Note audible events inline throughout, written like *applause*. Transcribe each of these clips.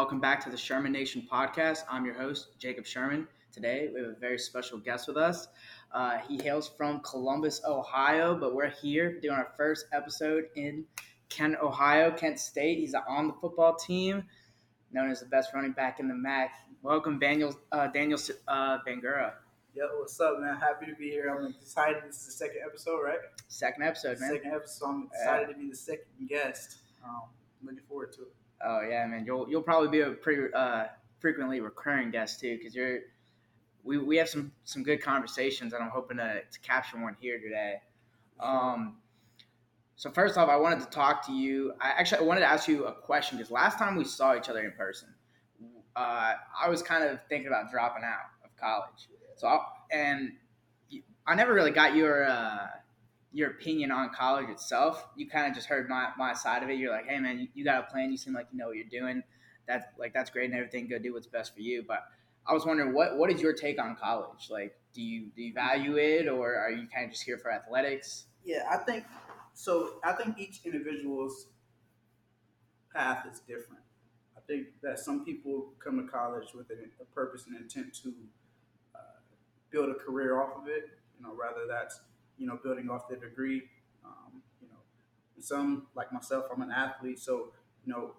Welcome back to the Sherman Nation podcast. I'm your host, Jacob Sherman. Today we have a very special guest with us. Uh, he hails from Columbus, Ohio, but we're here doing our first episode in Kent, Ohio, Kent State. He's on the football team, known as the best running back in the MAC. Welcome, Daniel uh, Daniel uh, Bangura. Yo, what's up, man? Happy to be here. I'm excited. This is the second episode, right? Second episode, man. Second episode. I'm excited to be the second guest. Um, looking forward to it. Oh yeah, man. You'll you'll probably be a pretty uh, frequently recurring guest too, because you're we, we have some some good conversations, and I'm hoping to, to capture one here today. Um, so first off, I wanted to talk to you. I actually I wanted to ask you a question because last time we saw each other in person, uh, I was kind of thinking about dropping out of college. So I, and I never really got your uh, your opinion on college itself. You kind of just heard my, my side of it. You're like, hey man, you, you got a plan. You seem like you know what you're doing. That's like that's great and everything. Go do what's best for you. But I was wondering what what is your take on college? Like, do you do you value it or are you kind of just here for athletics? Yeah, I think so. I think each individual's path is different. I think that some people come to college with a, a purpose and intent to uh, build a career off of it. You know, rather that's you know building off their degree. Um, you know, some like myself, I'm an athlete, so you know,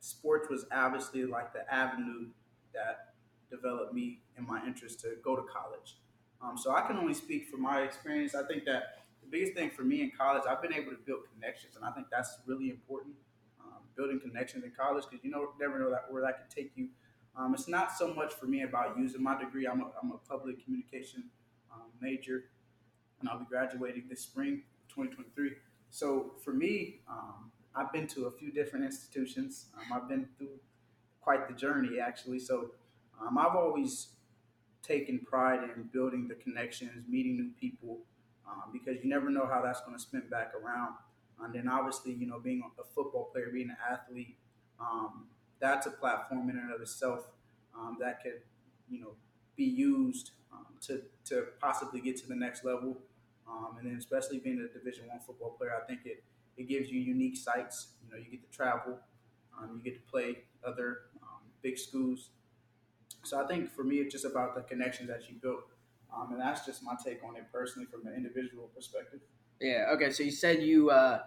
sports was obviously like the avenue that developed me in my interest to go to college. Um, so I can only speak from my experience. I think that the biggest thing for me in college, I've been able to build connections, and I think that's really important. Um, building connections in college because you know never know that where that can take you. Um, it's not so much for me about using my degree. I'm a, I'm a public communication um, major, and I'll be graduating this spring, 2023. So for me, um, I've been to a few different institutions. Um, I've been through quite the journey actually. So um, I've always taken pride in building the connections, meeting new people, um, because you never know how that's going to spin back around. And then obviously, you know, being a football player, being an athlete, um, that's a platform in and of itself um, that could, you know, be used to, to possibly get to the next level. Um, and then especially being a Division One football player, I think it, it gives you unique sights. You know, you get to travel, um, you get to play other um, big schools. So I think for me, it's just about the connections that you built. Um, and that's just my take on it personally from an individual perspective. Yeah. Okay. So you said you uh,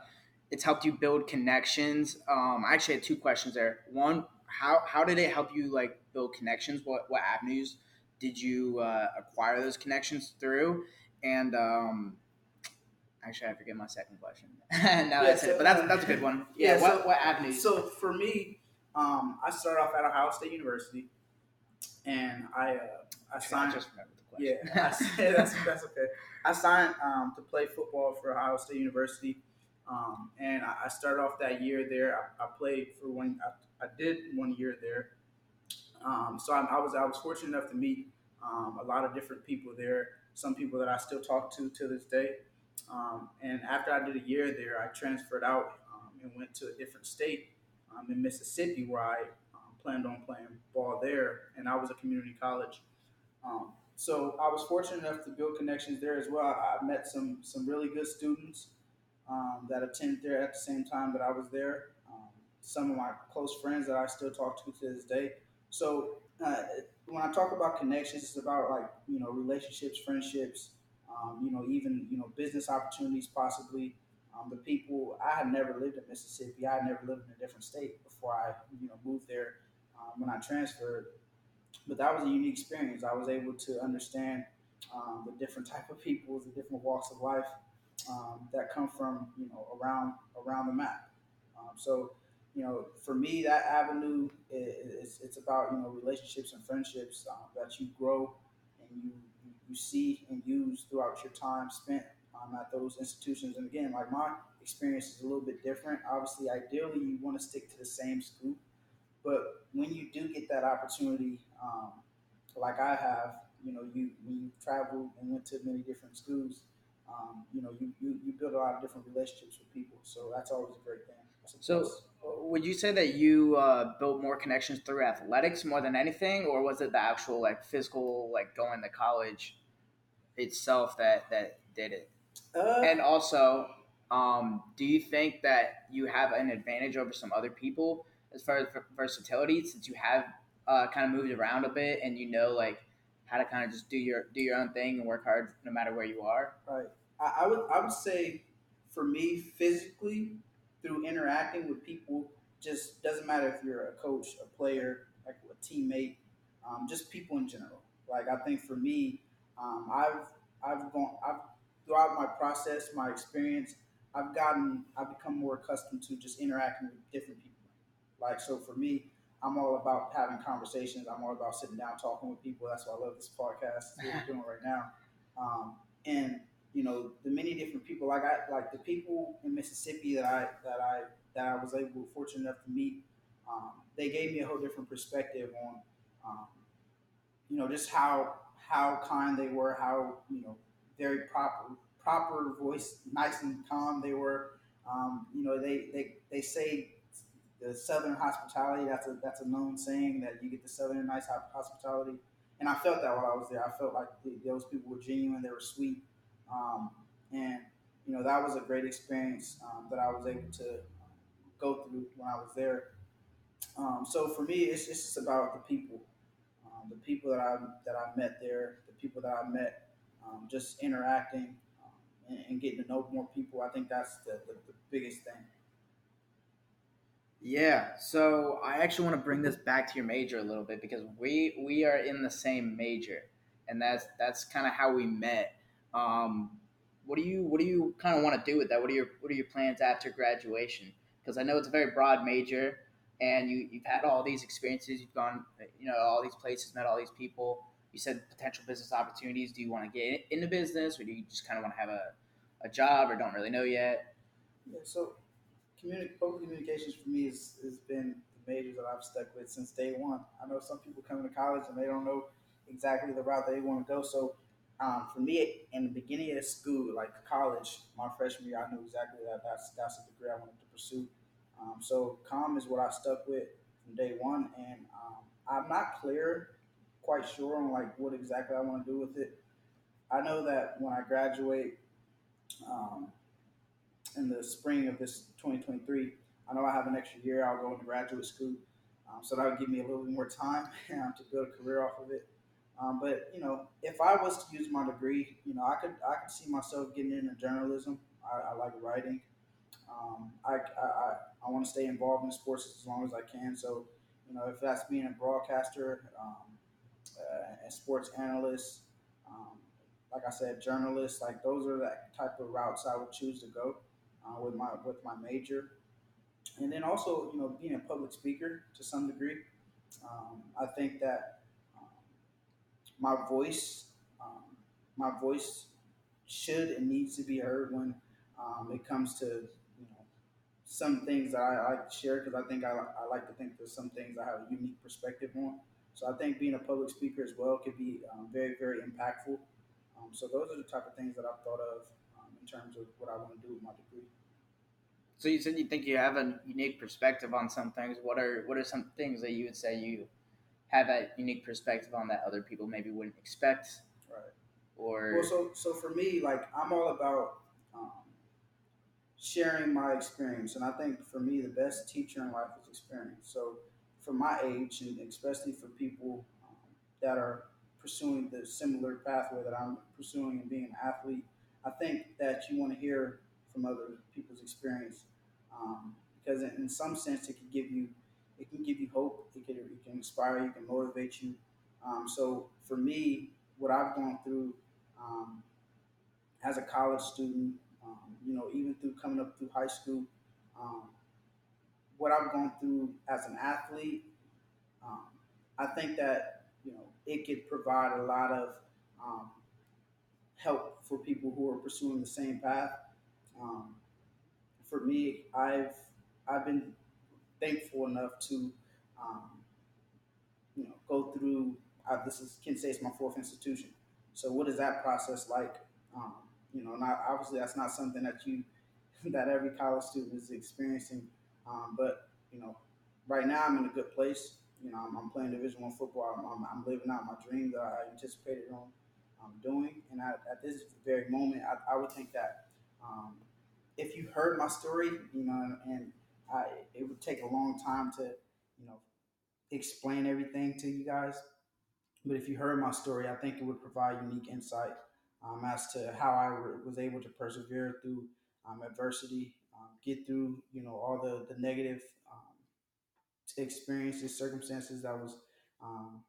it's helped you build connections. Um, I actually had two questions there. One, how how did it help you like build connections? What what avenues did you uh, acquire those connections through? And um, actually, I forget my second question. *laughs* no, that's so- it. But that's that's a good one. Yeah. Yeah, what so- what avenues? So for me, um, I started off at Ohio State University, and I uh, I I signed. just remembered the question. Yeah, I, *laughs* that's, that's okay. I signed um, to play football for Ohio State University, um, and I, I started off that year there. I, I played for one. I, I did one year there, um, so I, I was I was fortunate enough to meet um, a lot of different people there. Some people that I still talk to to this day. Um, and after I did a year there, I transferred out um, and went to a different state um, in Mississippi where I um, planned on playing ball there, and I was a community college. Um, so I was fortunate enough to build connections there as well. I met some some really good students um, that attended there at the same time that I was there. Some of my close friends that I still talk to to this day. So uh, when I talk about connections, it's about like you know relationships, friendships, um, you know even you know business opportunities possibly. Um, the people I had never lived in Mississippi. I had never lived in a different state before I you know moved there. Um, when I transferred, but that was a unique experience. I was able to understand um, the different type of people, the different walks of life um, that come from you know around around the map. Um, so you know, for me, that avenue is it's about you know relationships and friendships uh, that you grow and you you see and use throughout your time spent um, at those institutions. And again, like my experience is a little bit different. Obviously, ideally, you want to stick to the same school, but when you do get that opportunity, um, like I have, you know, you when you traveled and went to many different schools, um, you know, you, you you build a lot of different relationships with people. So that's always a great thing. So, would you say that you uh, built more connections through athletics more than anything, or was it the actual like physical, like going to college itself that that did it? Uh, And also, Um, do you think that you have an advantage over some other people as far as versatility, since you have uh, kind of moved around a bit and you know like how to kind of just do your do your own thing and work hard no matter where you are? Right. I, I would I would say for me physically through interacting with people just doesn't matter if you're a coach, a player, like a teammate, um, just people in general. Like I think for me, um, I've I've gone I've throughout my process, my experience, I've gotten I've become more accustomed to just interacting with different people. Like so for me, I'm all about having conversations. I'm all about sitting down talking with people. That's why I love this podcast. That's what we're *laughs* doing right now. Um, and you know the many different people like I like the people in Mississippi that I that I that I was able fortunate enough to meet. Um, they gave me a whole different perspective on um, you know just how how kind they were, how you know very proper proper voice, nice and calm they were. Um, you know they they they say the Southern hospitality. That's a that's a known saying that you get the Southern nice hospitality, and I felt that while I was there. I felt like those people were genuine. They were sweet, um, and you know that was a great experience um, that I was able to go through when I was there. Um, so for me, it's, it's just about the people, um, the people that I that I met there, the people that I met, um, just interacting um, and, and getting to know more people. I think that's the, the, the biggest thing. Yeah, so I actually want to bring this back to your major a little bit because we we are in the same major, and that's that's kind of how we met. Um, what do you what do you kind of want to do with that? What are your what are your plans after graduation? Because I know it's a very broad major, and you you've had all these experiences. You've gone you know all these places, met all these people. You said potential business opportunities. Do you want to get into business, or do you just kind of want to have a a job, or don't really know yet? Yeah, so communi- communications for me has, has been the major that I've stuck with since day one. I know some people come to college and they don't know exactly the route they want to go. So um, for me, in the beginning of school, like college, my freshman year, I knew exactly that that's that's the degree I wanted to pursue. Um, so com is what I stuck with from day one, and um, I'm not clear, quite sure on like what exactly I want to do with it. I know that when I graduate, um, in the spring of this 2023. I know I have an extra year. I'll go into graduate school, um, so that would give me a little bit more time *laughs* um, to build a career off of it. Um, but you know, if I was to use my degree, you know, I could I could see myself getting into journalism. I, I like writing. Um, I, I, I, want to stay involved in sports as long as I can. So, you know, if that's being a broadcaster, um, uh, a sports analyst, um, like I said, journalist, like those are the type of routes I would choose to go uh, with my with my major, and then also you know being a public speaker to some degree. Um, I think that my voice, um, my voice should and needs to be heard when um, it comes to you know some things that I to share because I think I, I like to think there's some things I have a unique perspective on. So I think being a public speaker as well could be um, very very impactful. Um, so those are the type of things that I've thought of um, in terms of what I want to do with my degree. So you said you think you have a unique perspective on some things. What are what are some things that you would say you have that unique perspective on that other people maybe wouldn't expect? Right. Or Well, so so for me, like I'm all about um, sharing my experience, and I think for me, the best teacher in life is experience. So for my age, and especially for people um, that are pursuing the similar pathway that I'm pursuing and being an athlete, I think that you want to hear from other people's experience um, because in, in some sense it could give you it can give you hope it can, it can inspire you it can motivate you. Um, so for me what i've gone through um, as a college student um, you know even through coming up through high school um, what i've gone through as an athlete um, i think that you know it could provide a lot of um, help for people who are pursuing the same path. For me, I've I've been thankful enough to, um, you know, go through. Uh, this is say it's my fourth institution. So what is that process like? Um, you know, not obviously that's not something that you *laughs* that every college student is experiencing. Um, but you know, right now I'm in a good place. You know, I'm, I'm playing Division One football. I'm, I'm, I'm living out my dream that I anticipated on um, doing. And I, at this very moment, I, I would think that um, if you heard my story, you know, and, and I, it would take a long time to, you know, explain everything to you guys. But if you heard my story, I think it would provide unique insight um, as to how I was able to persevere through um, adversity, um, get through, you know, all the the negative um, experiences, circumstances that was, um,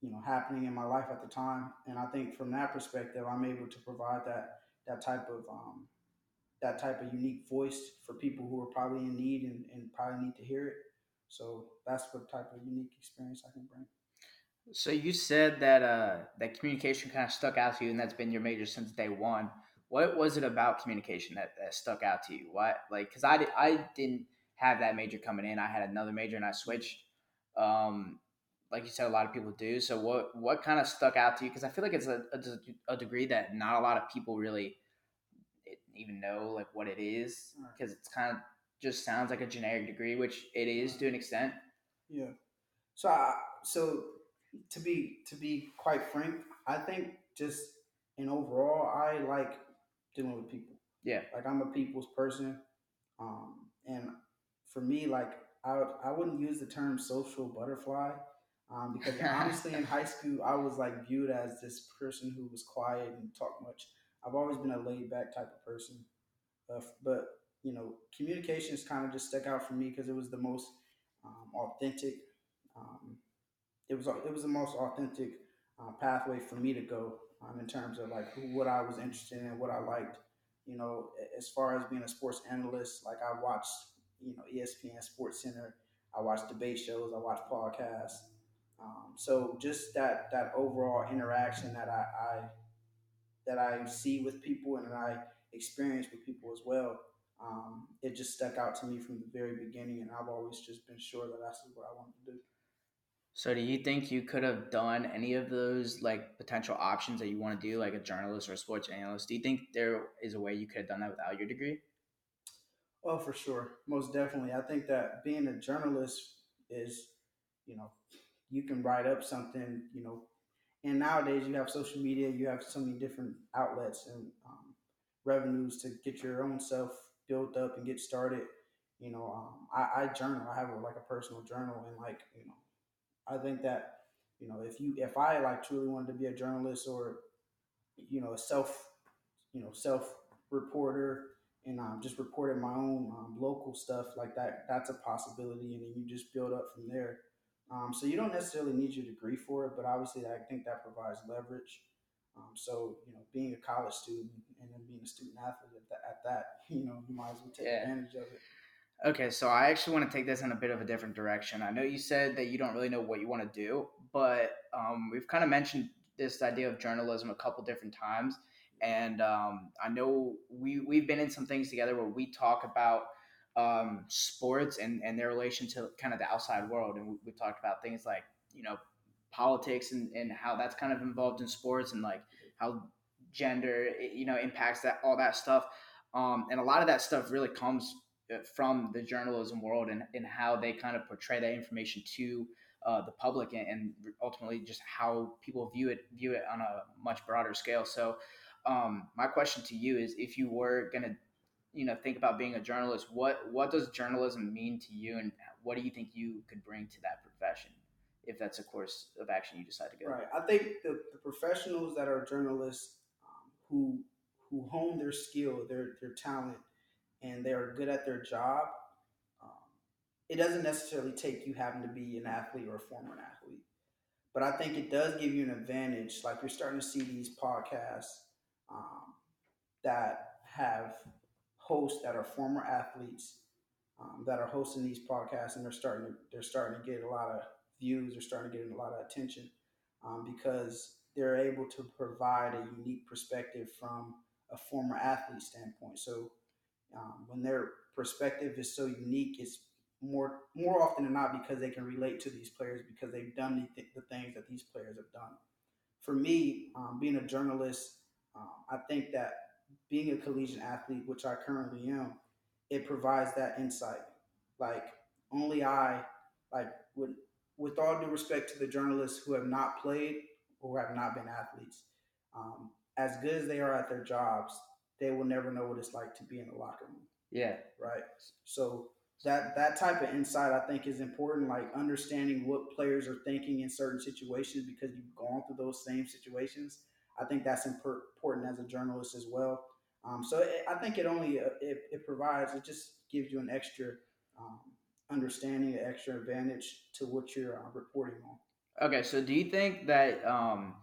you know, happening in my life at the time. And I think from that perspective, I'm able to provide that that type of um, that type of unique voice for people who are probably in need and, and probably need to hear it. So that's what type of unique experience I can bring. So you said that uh, that communication kind of stuck out to you, and that's been your major since day one. What was it about communication that, that stuck out to you? What like because I, I didn't have that major coming in. I had another major and I switched. Um, like you said, a lot of people do. So what what kind of stuck out to you? Because I feel like it's a, a, a degree that not a lot of people really even know like what it is because it's kind of just sounds like a generic degree, which it is to an extent. Yeah. So I, so to be to be quite frank, I think just in overall, I like dealing with people. Yeah. Like I'm a people's person, um, and for me, like I would, I wouldn't use the term social butterfly. Um, because *laughs* honestly, in high school, I was like viewed as this person who was quiet and talked much. I've always been a laid back type of person, uh, but you know, communications kind of just stuck out for me because it was the most um, authentic. Um, it was it was the most authentic uh, pathway for me to go um, in terms of like who, what I was interested in, what I liked. You know, as far as being a sports analyst, like I watched, you know, ESPN Sports Center. I watched debate shows. I watched podcasts. Um, so just that that overall interaction that I, I that I see with people and that I experience with people as well, um, it just stuck out to me from the very beginning, and I've always just been sure that that's what I wanted to do. So do you think you could have done any of those like potential options that you want to do, like a journalist or a sports analyst? Do you think there is a way you could have done that without your degree? Oh, for sure, most definitely. I think that being a journalist is, you know, you can write up something, you know, and nowadays you have social media, you have so many different outlets and um, revenues to get your own self built up and get started. You know, um, I, I journal. I have a, like a personal journal, and like you know, I think that you know if you if I like truly wanted to be a journalist or you know a self you know self reporter and um, just reported my own um, local stuff like that that's a possibility and then you just build up from there um, so you don't necessarily need your degree for it but obviously i think that provides leverage um, so you know being a college student and then being a student athlete at that, at that *laughs* you know you might as well take Yeah. advantage of it Okay, so I actually want to take this in a bit of a different direction. I know you said that you don't really know what you want to do, but um, we've kind of mentioned this idea of journalism a couple different times, and um, I know we we've been in some things together where we talk about um, sports and and their relation to kind of the outside world, and we, we talked about things like you know politics and and how that's kind of involved in sports and like how gender you know impacts that all that stuff, um, and a lot of that stuff really comes uh, from the journalism world and, and how they kind of portray that information to uh, the public and, and ultimately just how people view it view it on a much broader scale. So, um, my question to you is, if you were gonna, you know, think about being a journalist, what what does journalism mean to you, and what do you think you could bring to that profession, if that's a course of action you decide to go? Right. I think the, the professionals that are journalists um, who who hone their skill, their their talent, and they are good at their job. Um, it doesn't necessarily take you having to be an athlete or a former athlete, but I think it does give you an advantage. Like you're starting to see these podcasts um, that have hosts that are former athletes um, that are hosting these podcasts, and they're starting to they're starting to get a lot of views. They're starting to get a lot of attention um, because they're able to provide a unique perspective from a former athlete standpoint. So um, when their perspective is so unique, it's more more often than not because they can relate to these players because they've done the, th- the things that these players have done. For me, um, being a journalist, um, I think that being a collegiate athlete, which I currently am, it provides that insight. Like only I, like with with all due respect to the journalists who have not played or have not been athletes, um, as good as they are at their jobs, they will never know what it's like to be in the locker room, Yeah. right? So that that type of insight I think is important, like understanding what players are thinking in certain situations because you've gone through those same situations. I think that's important as a journalist as well. Um, so it, I think it only uh, it, it provides it just gives you an extra um, understanding, an extra advantage to what you're uh, reporting on. Okay, so do you think that um,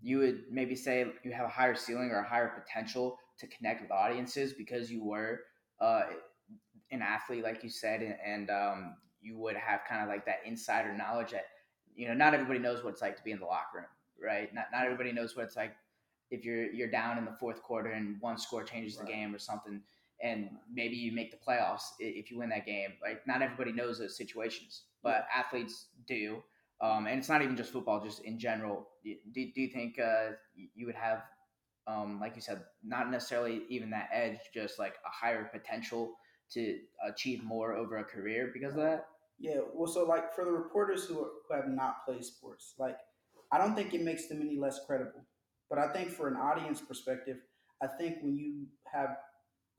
you would maybe say you have a higher ceiling or a higher potential to connect with audiences because you were uh, an athlete, like you said, and, and um, you would have kind of like that insider knowledge that you know not everybody knows what it's like to be in the locker room, right? Not not everybody knows what it's like if you're you're down in the fourth quarter and one score changes the game or something, and maybe you make the playoffs if you win that game. Like not everybody knows those situations, but athletes do. Um, and it's not even just football, just in general. Do, do you think uh, you would have, um, like you said, not necessarily even that edge, just like a higher potential to achieve more over a career because of that? Yeah, well, so like for the reporters who, are, who have not played sports, like I don't think it makes them any less credible. But I think for an audience perspective, I think when you have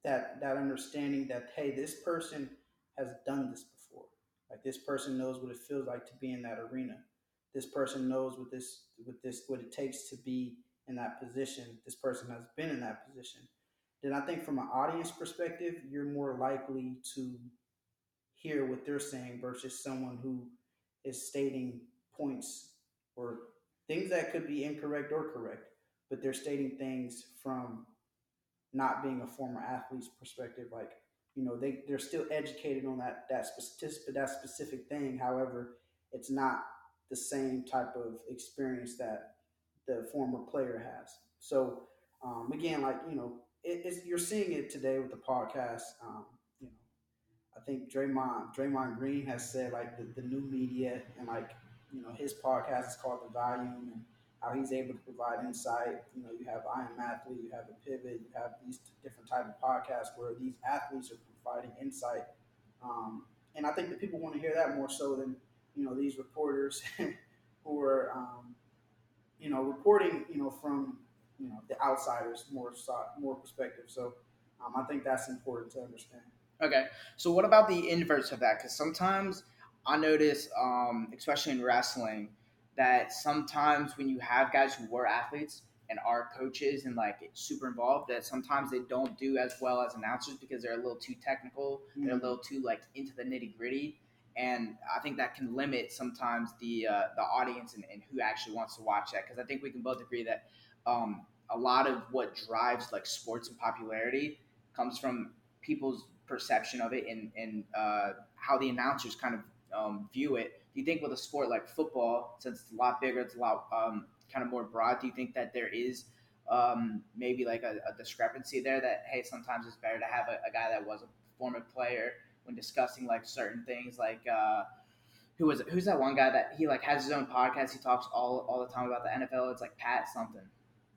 that that understanding that hey, this person has done this before, like this person knows what it feels like to be in that arena. This person knows what this what this what it takes to be in that position. This person has been in that position. Then I think from an audience perspective, you're more likely to hear what they're saying versus someone who is stating points or things that could be incorrect or correct, but they're stating things from not being a former athlete's perspective. Like, you know, they, they're still educated on that, that, specific, that specific thing. However, it's not the same type of experience that the former player has. So, um, again, like, you know, it, you're seeing it today with the podcast. Um, you know, I think Draymond Draymond Green has said like the, the new media and like you know his podcast is called The Volume and how he's able to provide insight. You know, you have I Am Athlete, you have the Pivot, you have these different type of podcasts where these athletes are providing insight. Um, and I think that people want to hear that more so than you know these reporters *laughs* who are um, you know reporting you know from you know the outsiders more more perspective. So um, I think that's important to understand. Okay, so what about the inverse of that? Because sometimes I notice, um, especially in wrestling, that sometimes when you have guys who were athletes and are coaches and like super involved, that sometimes they don't do as well as announcers because they're a little too technical, they're a Mhm. little too like into the nitty gritty, and I think that can limit sometimes the uh, the audience and, and who actually wants to watch that. Because I think we can both agree that um, a lot of what drives like sports and popularity comes from people's perception of it and, and uh, how the announcers kind of um, view it. Do you think with a sport like football, since it's a lot bigger, it's a lot um, kind of more broad, do you think that there is um, maybe like a, a discrepancy there that, hey, sometimes it's better to have a, a guy that was a former player when discussing like certain things like uh, who was it? who's that one guy that he like has his own podcast he talks all, all the time about the NFL it's like Pat something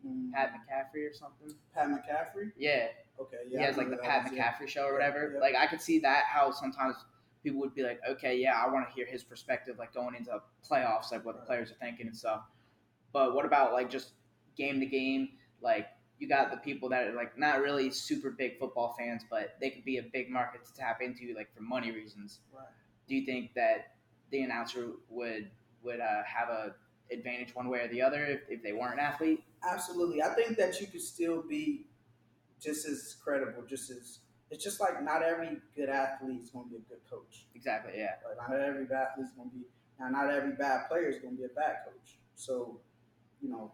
Mm, Pat McCaffrey or something Pat McCaffrey. yeah Okay, yeah. I has like the Pat. McCaffrey show or whatever. Yeah. Like I could see that how sometimes people would be like, okay, yeah, I want to hear his perspective, like going into playoffs, like what the players are thinking and stuff. But what about like just game to game? Like you got the people that are like not really super big football fans, but they could be a big market to tap into, like for money reasons. Right. Do you think that the announcer would would uh, have a advantage one way or the other if, if they weren't an athlete? Absolutely. I think that you could still be just as credible, just as it's just like not every good athlete is going to be a good coach. Exactly. Yeah. Right? Not every bad athlete is going to be now. Not every bad player is going to be a bad coach. So, you know,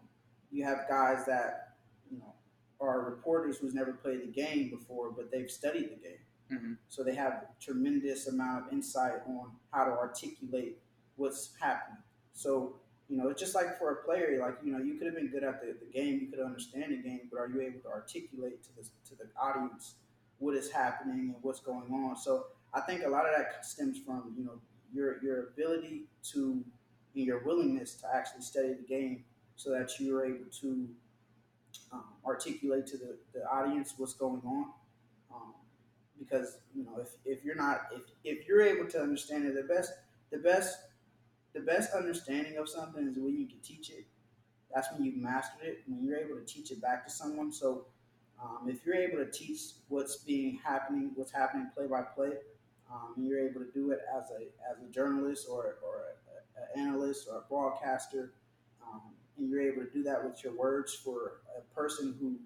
you have guys that you know are reporters who's never played the game before, but they've studied the game. Mhm. So they have a tremendous amount of insight on how to articulate what's happening. So you know, it's just like for a player, like you know, you could have been good at the, the game, you could understand the game, but are you able to articulate to the to the audience what is happening and what's going on? So I think a lot of that stems from you know your your ability to and your willingness to actually study the game, so that you're able to um, articulate to the, the audience what's going on. Um, because you know, if, if you're not if, if you're able to understand it, the best the best the best understanding of something is when you can teach it. That's when you've mastered it. When you're able to teach it back to someone. So Um, if you're able to teach what's being happening, what's happening play by play, um, and you're able to do it as a as a journalist or or an analyst or a broadcaster, um, and you're able to do that with your words for a person who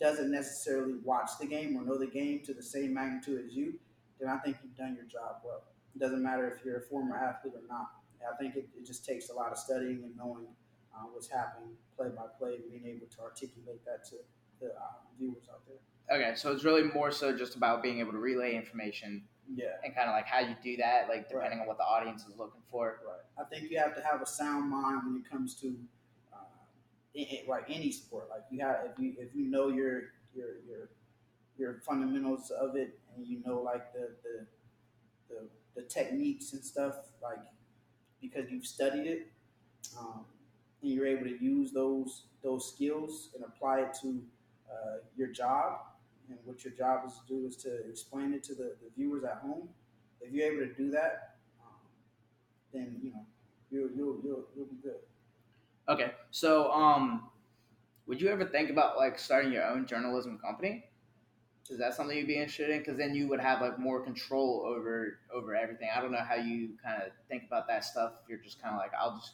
doesn't necessarily watch the game or know the game to the same magnitude as you, then I think you've done your job well. It doesn't matter if you're a former athlete or not. I think it, it just takes a lot of studying and knowing uh, what's happening play by play and being able to articulate that to the uh, viewers out there. Okay, so it's really more so just about being able to relay information Yeah. and kind of like how you do that, like depending on what the audience is looking for. Right. I think you have to have a sound mind when it comes to uh, like any sport. Like you have, if you if you know your your your your fundamentals of it, and you know like the the the, the techniques and stuff, like because you've studied it, um, and you're able to use those those skills and apply it to uh, your job. And what your job is to do is to explain it to the, the viewers at home. If you're able to do that, um, then you know you'll you'll you'll, you'll be good. Okay, so um, would you ever think about like starting your own journalism company? Is that something you'd be interested in? Because then you would have like more control over over everything. I don't know how you kind of think about that stuff. If you're just kind of like, I'll just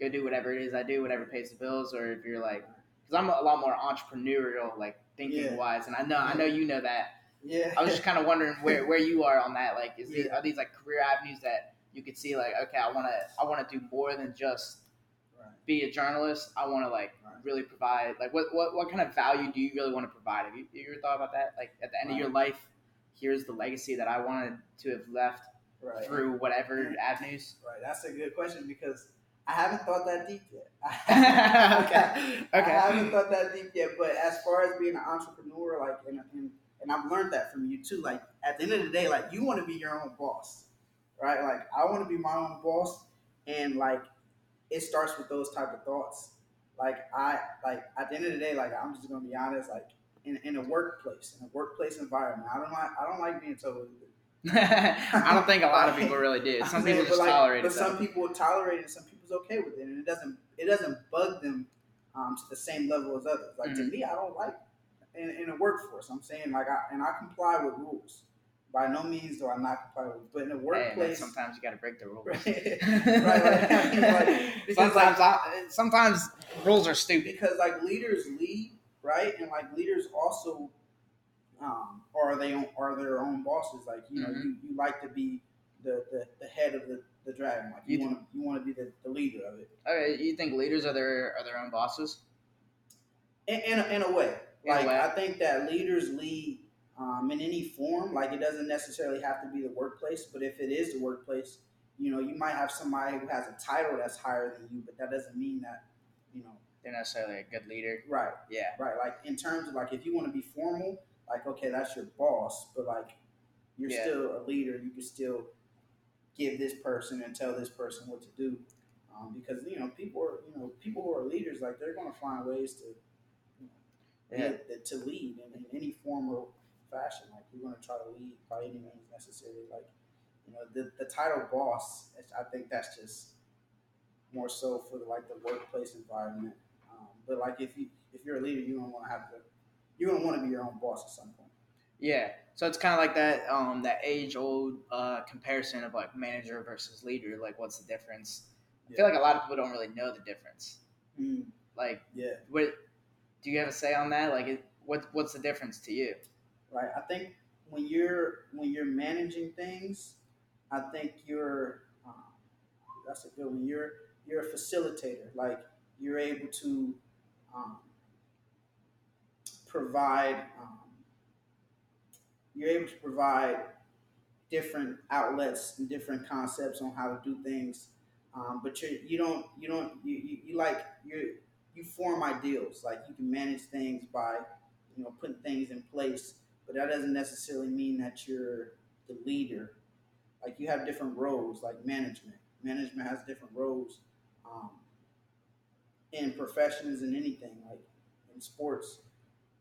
go do whatever it is I do, whatever pays the bills, or if you're like, because I'm a lot more entrepreneurial, like thinking Yeah. wise, and I know I know you know that. Yeah. I was just kind of wondering where, *laughs* where you are on that. Like, is these, are these like career avenues that you could see? Like, okay, I want to I want to do more than just Right. be a journalist. I want to like Right. really provide like what, what what kind of value do you really want to provide? Have you, have you ever thought about that? Like at the end of your life, here's the legacy that I wanted to have left right. through whatever avenues. Right. That's a good question because I haven't thought that deep yet. okay. *laughs* Okay. I haven't thought that deep yet, but as far as being an entrepreneur, like, and, and, and I've learned that from you too. Like, at the end of the day, like, you want to be your own boss, right? Like, I want to be my own boss, and like, it starts with those type of thoughts. Like, I like at the end of the day, like, I'm just gonna be honest. Like, in, in a workplace, in a workplace environment, I don't like I don't like being told. what *laughs* to do. I don't think a lot of people *laughs* really do. Some people just like- tolerate But it. some people tolerate it, and some people's okay with it, and it doesn't it doesn't bug them um, to the same level as others. Like to Mhm. me, I don't like in, in a workforce. I'm saying like I and I comply with rules. By no means do I not comply with, but in a Hey, workplace, sometimes you got to break the rules. *laughs* right, right, *laughs* like, sometimes, like, I, sometimes rules are stupid. because like leaders lead, right, and like leaders also um, are they own, are their own bosses. Like you know, Mhm. you, you like to be the, the, the head of the, the dragon. Like you You want to you want to be the, the leader of it. Okay, you think leaders are their are their own bosses? in, in, a, in a way. In a Like way. I think that leaders lead um, in any form. Like it doesn't necessarily have to be the workplace, but if it is the workplace, you know, you might have somebody who has a title that's higher than you, but that doesn't mean that, you know, They're necessarily a good leader. right, Yeah. right. Like in terms of like if you want to be formal, like okay, that's your boss, but like you're Yeah. still a leader. You can still give this person and tell this person what to do. Um, because you know people are you know people who are leaders like they're going to find ways to you know, Yeah. lead- to lead in, in any form or fashion. Like you're going to try to lead by any means necessary. Like you know the, the title boss, I think that's just more so for the, like the workplace environment. Um, but like if you if you're a leader, you don't want to have to you're going to want to be your own boss at some point. Yeah. So it's kind of like that um that age old uh comparison of like manager versus leader. Like, what's the difference? I feel like a lot of people don't really know the difference. Mm, Like, yeah. what do you have a say on that? Like, it, what what's the difference to you? right? I think when you're when you're managing things, I think you're um, that's a good one. You're you're a facilitator. Like you're able to um, provide. Um, you're able to provide different outlets and different concepts on how to do things, um, but you you don't you don't you, you, you like you you form ideals. Like you can manage things by you know putting things in place but that doesn't necessarily mean that you're the leader. Like you have different roles, like management. Management has different roles um, in professions and anything, like in sports.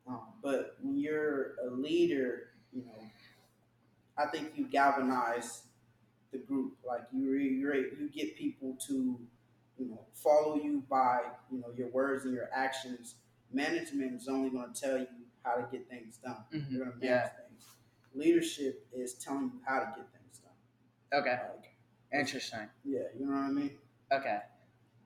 Um, but when you're a leader, you know, I think you galvanize the group. Like you, you're, you get people to, you know, follow you by, you know, your words and your actions. Management is only going to tell you how to get things done. Mhm. They're gonna manage Yeah. things. Leadership is telling you how to get things done. Okay. Like, Interesting. yeah, you know what I mean. Okay.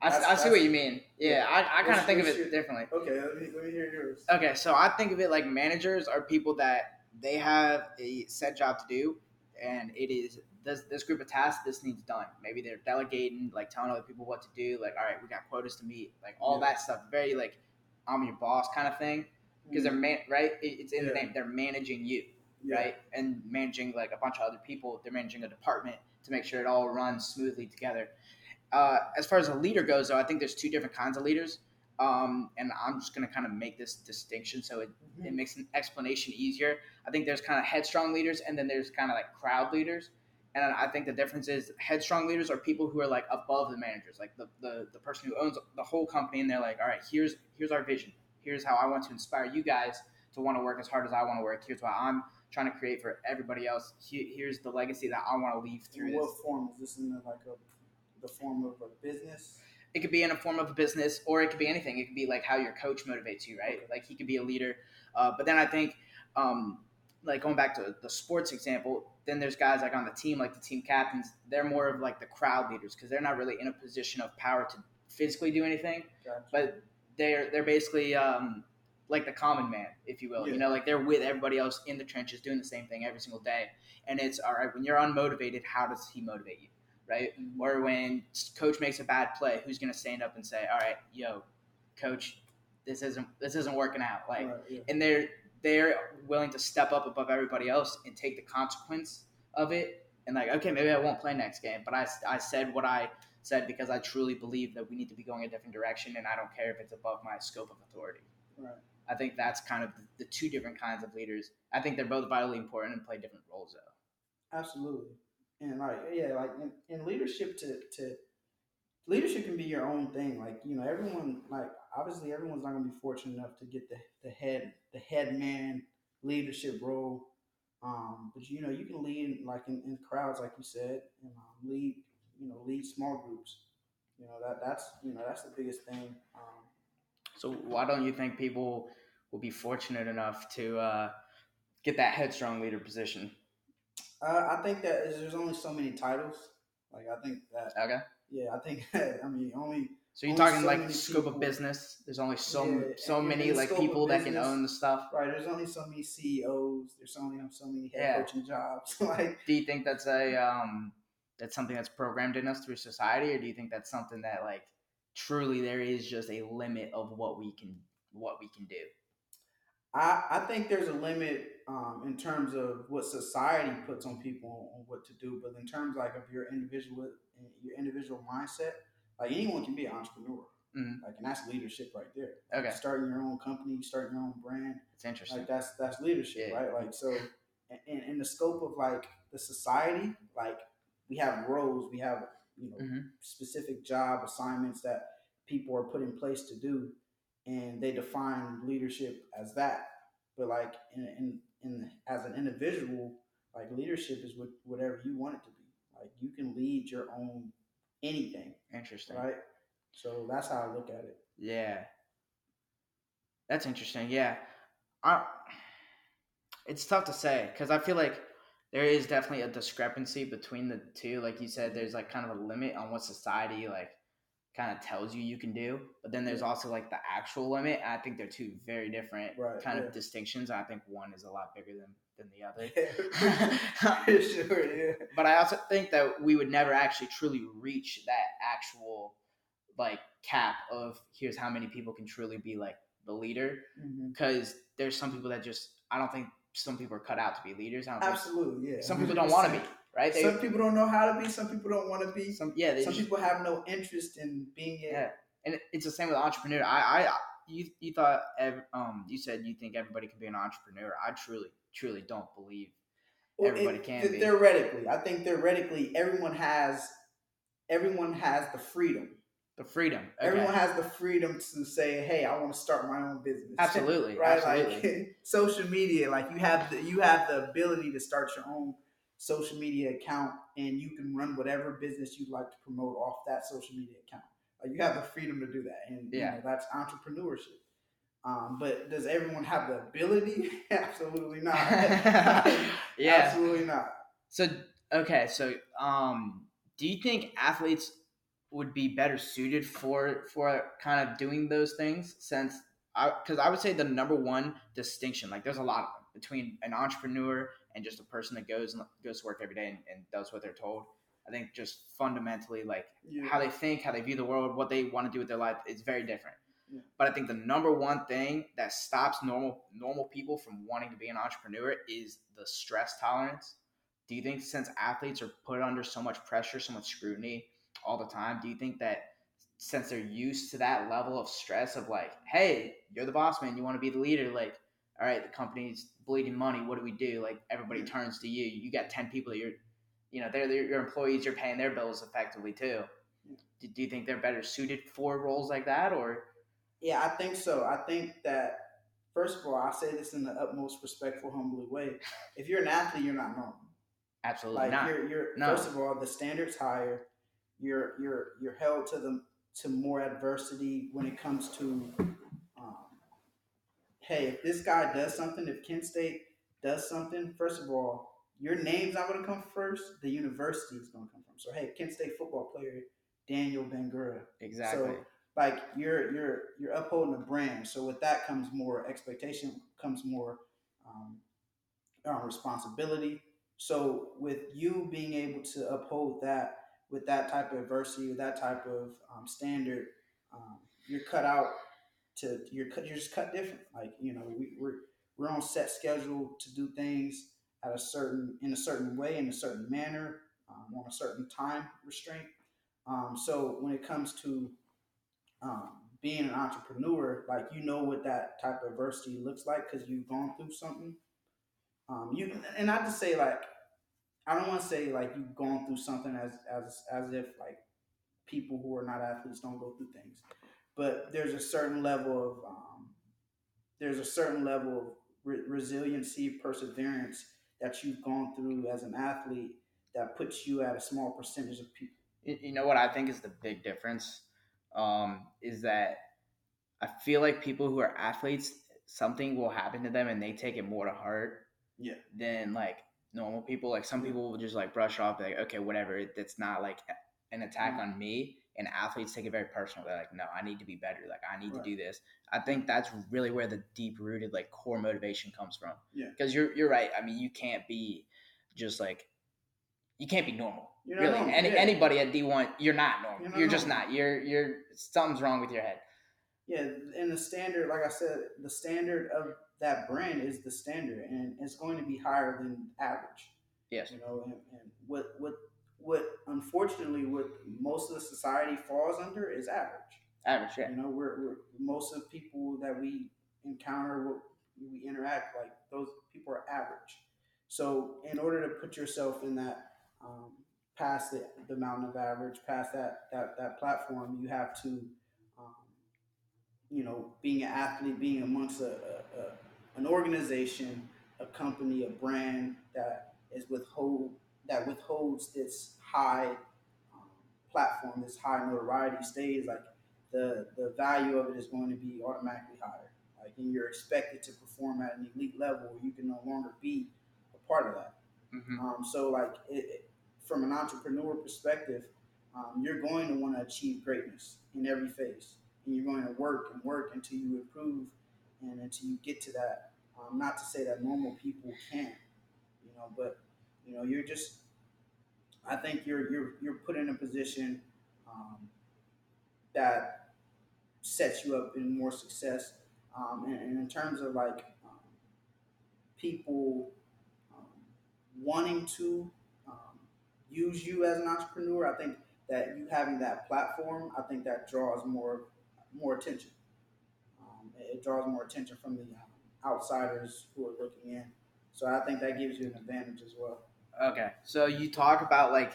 I, That's- I see what you mean. Yeah, yeah. I, I kind of think of it your- differently. Okay, let me let me hear yours. Okay, so I think of it like managers are people that they have a set job to do, and it is this this group of tasks. This needs done. Maybe they're delegating, like telling other people what to do. Like, all right, we got quotas to meet. Like all Yeah. that stuff. Very like I'm your boss kind of thing because they're man right. It's in the name. They're managing you, Yeah. right, and managing like a bunch of other people. They're managing a department to make sure it all runs smoothly together. Uh, as far as a leader goes, though, I think there's two different kinds of leaders. Um, and I'm just going to kind of make this distinction so it, Mhm. it makes an explanation easier. I think there's kind of headstrong leaders, and then there's kind of like crowd leaders. And I think the difference is headstrong leaders are people who are like above the managers, like the, the, the person who owns the whole company, and they're like, all right, here's here's our vision. Here's how I want to inspire you guys to want to work as hard as I want to work. Here's why I'm trying to create for everybody else. He- Here's the legacy that I want to leave through In this. what form is this in the, like a the form of a business? It could be in a form of a business or it could be anything it could be like how your coach motivates you right Okay. like he could be a leader uh, but then i think um, like going back to the sports example then there's guys like on the team like the team captains they're more of like the crowd leaders because they're not really in a position of power to physically do anything Gotcha. but they're they're basically um, like the common man if you will Yeah. you know like they're with everybody else in the trenches doing the same thing every single day and it's all right when you're unmotivated how does he motivate you right or when coach makes a bad play, who's going to stand up and say, "All right, yo, coach, this isn't this isn't working out." Like, Right, yeah. and they're they're willing to step up above everybody else and take the consequence of it. And like, okay, maybe I won't play next game, but I, I said what I said because I truly believe that we need to be going a different direction, and I don't care if it's above my scope of authority. Right. I think that's kind of the, the two different kinds of leaders. I think they're both vitally important and play different roles, though. Absolutely. And like yeah, like in, in leadership to to leadership can be your own thing. Like, you know, everyone like obviously everyone's not gonna be fortunate enough to get the, the head the head man leadership role. Um, but you know, you can lead like in, in crowds like you said, and um, lead, you know, lead small groups. You know, that that's you know, that's the biggest thing. Um, So why don't you think people will be fortunate enough to uh, get that headstrong leader position? Uh, I think that is, there's only so many titles. Like I think that Okay. yeah, I think that *laughs* I mean only So you're Only talking so like scope of business. There's only so Yeah, so many like people that can own the stuff. Right. There's only so many CEOs. There's only so many head Yeah. coaching jobs. *laughs* like, Do you think that's a um, that's something that's programmed in us through society, or do you think that's something that like truly there is just a limit of what we can what we can do? I, I think there's a limit um, in terms of what society puts on people on what to do, but in terms like of your individual your individual mindset, like anyone can be an entrepreneur. Mhm. Like, and that's leadership right there. Okay. Starting your own company, starting your own brand, It's interesting. like that's that's leadership, Yeah. right? Like so, in, in the scope of like the society, like we have roles, we have you know Mhm. specific job assignments that people are put in place to do, and they define leadership as that. But like in in, in as an individual, like leadership is what, whatever you want it to be. Like you can lead your own anything, Interesting. right? So that's how I look at it. Yeah. That's interesting. Yeah. I, it's tough to say because I feel like there is definitely a discrepancy between the two. Like you said, there's like kind of a limit on what society like kind of tells you you can do, but then there's also like the actual limit. I think they're two very different Right, kind yeah. of distinctions. I think one is a lot bigger than than the other. *laughs* Yeah. sure, yeah. *laughs* but I also think that we would never actually truly reach that actual like cap of here's how many people can truly be like the leader mm-hmm. because there's some people that just I don't think some people are cut out to be leaders. I don't think Absolutely, yeah. some people *laughs* don't want to be right. They, Some people don't know how to be. Some people don't want to be. some yeah, Some just, people have no interest in being it. yeah, and it's the same with entrepreneur. I I you you thought um you said you think everybody can be an entrepreneur. I truly truly don't believe Well, Everybody it- can th- be. Theoretically, I think theoretically, everyone has, everyone has the freedom. the freedom. Okay. Everyone has the freedom to say, "Hey, I want to start my own business." Absolutely, *laughs* right? absolutely. Like *laughs* social media, like you have the you have the ability to start your own social media account, and you can run whatever business you'd like to promote off that social media account. Like you have the freedom to do that, and you know, that's entrepreneurship. Um, but does everyone have the ability? *laughs* Absolutely not. *laughs* yeah. Absolutely not. So okay, so um, do you think athletes would be better suited for for kind of doing those things? Since I, because I would say the number one distinction, like there's a lot of them between an entrepreneur and just a person that goes and goes to work every day and, and does what they're told. I think just fundamentally, like Yeah. how they think, how they view the world, what they want to do with their life, is very different. Yeah. But I think the number one thing that stops normal normal people from wanting to be an entrepreneur is the stress tolerance. Do you think since athletes are put under so much pressure, so much scrutiny all the time, do you think that since they're used to that level of stress of like, hey, you're the boss man, you want to be the leader, like, all right, the company's bleeding money, what do we do? Like everybody turns to you. You got ten people that you're you know, they're, they're your employees, you're paying their bills effectively too. Do, do you think they're better suited for roles like that or Yeah, I think so. I think that first of all, I say this in the utmost respectful, humbly way. *laughs* If you're an athlete, you're not normal. absolutely Like not? you're, you're No. first of all, the standards higher. You're you're you're held to the to more adversity when it comes to, hey, if this guy does something, if Kent State does something, first of all, your name's not going to come first. The university is going to come from. So hey, Kent State football player Daniel Bangura. Exactly. So like you're you're you're upholding a brand. So with that comes more expectation, comes more um, uh, responsibility. So with you being able to uphold that with that type of adversity, with that type of um, standard, um, you're cut out to you're cut, you're just cut different. Like you know we, we're we're on set schedule to do things at a certain in a certain way in a certain manner um, on a certain time restraint. Um, so when it comes to um, being an entrepreneur, like you know what that type of adversity looks like because you've gone through something. Um, you and not to say like I don't want to say like you've gone through something as as as if like people who are not athletes don't go through things, but there's a certain level of um, there's a certain level of re- resiliency, perseverance that you've gone through as an athlete that puts you at a small percentage of people. You know what I think is the big difference um, is that I feel like people who are athletes, something will happen to them and they take it more to heart Yeah. than like normal people. Like some people will just like brush off, like, okay, whatever. It's not like an attack on me. And athletes take it very personal. They're like, no, I need to be better. Like, I need Right. to do this. I think that's really where the deep rooted, like, core motivation comes from. Yeah. Because you're, you're right. I mean, you can't be just like, you can't be normal. You're not really, normal, any yeah. anybody at D one, you're not normal. You're You're, not just not. You're you're something's wrong with your head. Yeah, and the standard, like I said, the standard of that brand is the standard, and it's going to be higher than average. Yes. You know, and, and what what what unfortunately what most of the society falls under is average. Average. Yeah. You know, we're, we're most of the people that we encounter, what we interact like those people are average. So, in order to put yourself in that um, past the, the mountain of average, past that that that platform, you have to, um, you know, being an athlete, being amongst a, a, a an organization, a company, a brand that is withhold that withholds this high um, platform, this high notoriety, stays like the the value of it is going to be automatically higher. Like, and you're expected to perform at an elite level. You can no longer be a part of that. hmm Um, so, like, it, it, from an entrepreneur perspective, um, you're going to want to achieve greatness in every phase, and you're going to work and work until you improve and until you get to that. Um, not to say that normal people can't, you know, but you know, you're just. I think you're you're you're put in a position um, that sets you up in more success. Um, and, and in terms of like um, people um, wanting to um, use you as an entrepreneur, I think that you having that platform, I think that draws more more attention. Um, it, draws more attention from the outsiders who are looking in. So I think that gives you an advantage as well. Okay. So you talk about like,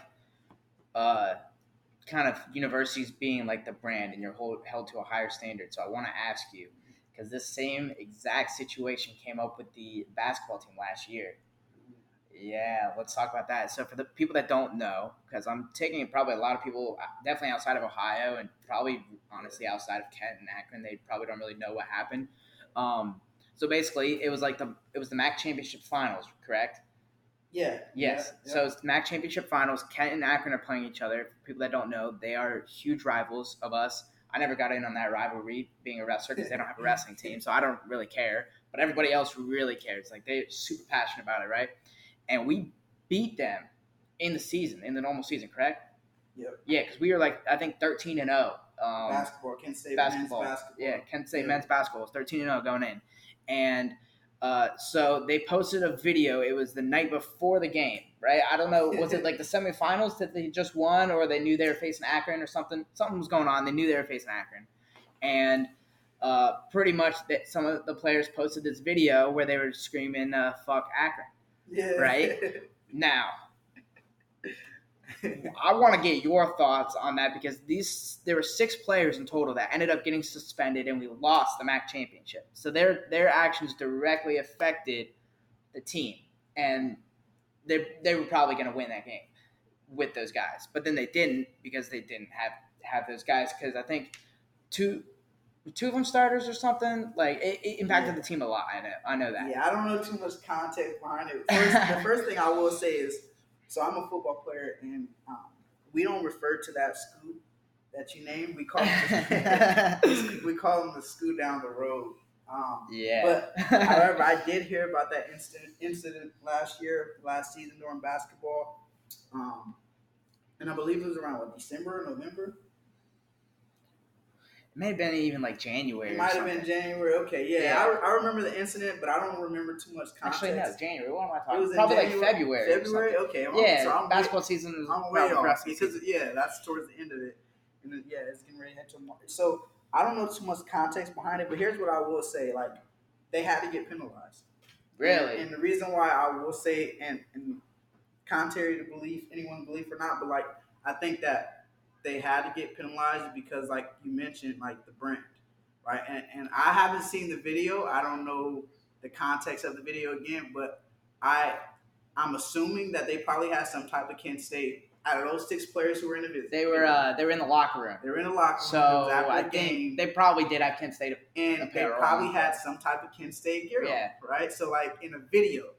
uh, kind of universities being like the brand, and you're hold, held to a higher standard. So I want to ask you, because this same exact situation came up with the basketball team last year. Yeah, let's talk about that. So for the people that don't know, because I'm taking probably a lot of people, uh, definitely outside of Ohio, and probably honestly outside of Kent and Akron, they probably don't really know what happened. Um, so basically, it was like the it was the MAC championship finals, correct? Yeah. Yes. Yeah, So it's MAC championship finals. Kent and Akron are playing each other. For people that don't know, they are huge rivals of us. I never got in on that rivalry being a wrestler because they don't have a wrestling team, so I don't really care. But everybody else really cares. Like they're super passionate about it, right? And we beat them in the season, in the normal season, correct? Yep. Yeah, because we were like I think thirteen and zero. Um, basketball, Kent State basketball. men's basketball. Yeah, Kent State Yeah. men's basketball was 13 and 0 going in. And uh, so they posted a video. It was the night before the game, right? I don't know. Was it like the semifinals that they just won, or they knew they were facing Akron or something? Something was going on. They knew they were facing Akron. And uh, pretty much that some of the players posted this video where they were screaming, uh, fuck Akron. Yeah. Right? *laughs* Now, *laughs* I want to get your thoughts on that because these there were six players in total that ended up getting suspended and we lost the MAC championship. So their their actions directly affected the team and they they were probably going to win that game with those guys. But then they didn't because they didn't have have those guys cuz I think two two of them starters or something like it, it impacted the team a lot. I know I know that. Yeah, I don't know too much context behind it. First, the *laughs* first thing I will say is, so I'm a football player, and um, we don't refer to that scoot that you named. We call it, *laughs* we call them the scoot down the road. Um, yeah. But *laughs* however, I did hear about that incident incident last year, last season during basketball, um, and I believe it was around what December, or November. It may have been even like January. It might have been. January. Okay, yeah, Yeah. I, I remember the incident, but I don't remember too much context. Actually, no, January. What am I It talking? was in Probably like February. February. Okay. I'm, yeah, so I'm basketball season is I'm way off because season. yeah, that's towards the end of it, and then, yeah, it's getting ready to head to March. So I don't know too much context behind it, but here's what I will say: like they had to get penalized. Really? And, and the reason why I will say, and, and contrary to belief, anyone's belief or not, but like I think that they had to get penalized because, like you mentioned, like the brand, right? And and I haven't seen the video. I don't know the context of the video again, but I I'm assuming that they probably had some type of Kent State out of those six players who were in the visit. they were uh, they were in the locker room. they were in the locker room. So I think game, they probably did have Kent State. and they probably had some type of Kent State gear Yeah. on, right? So like in a video,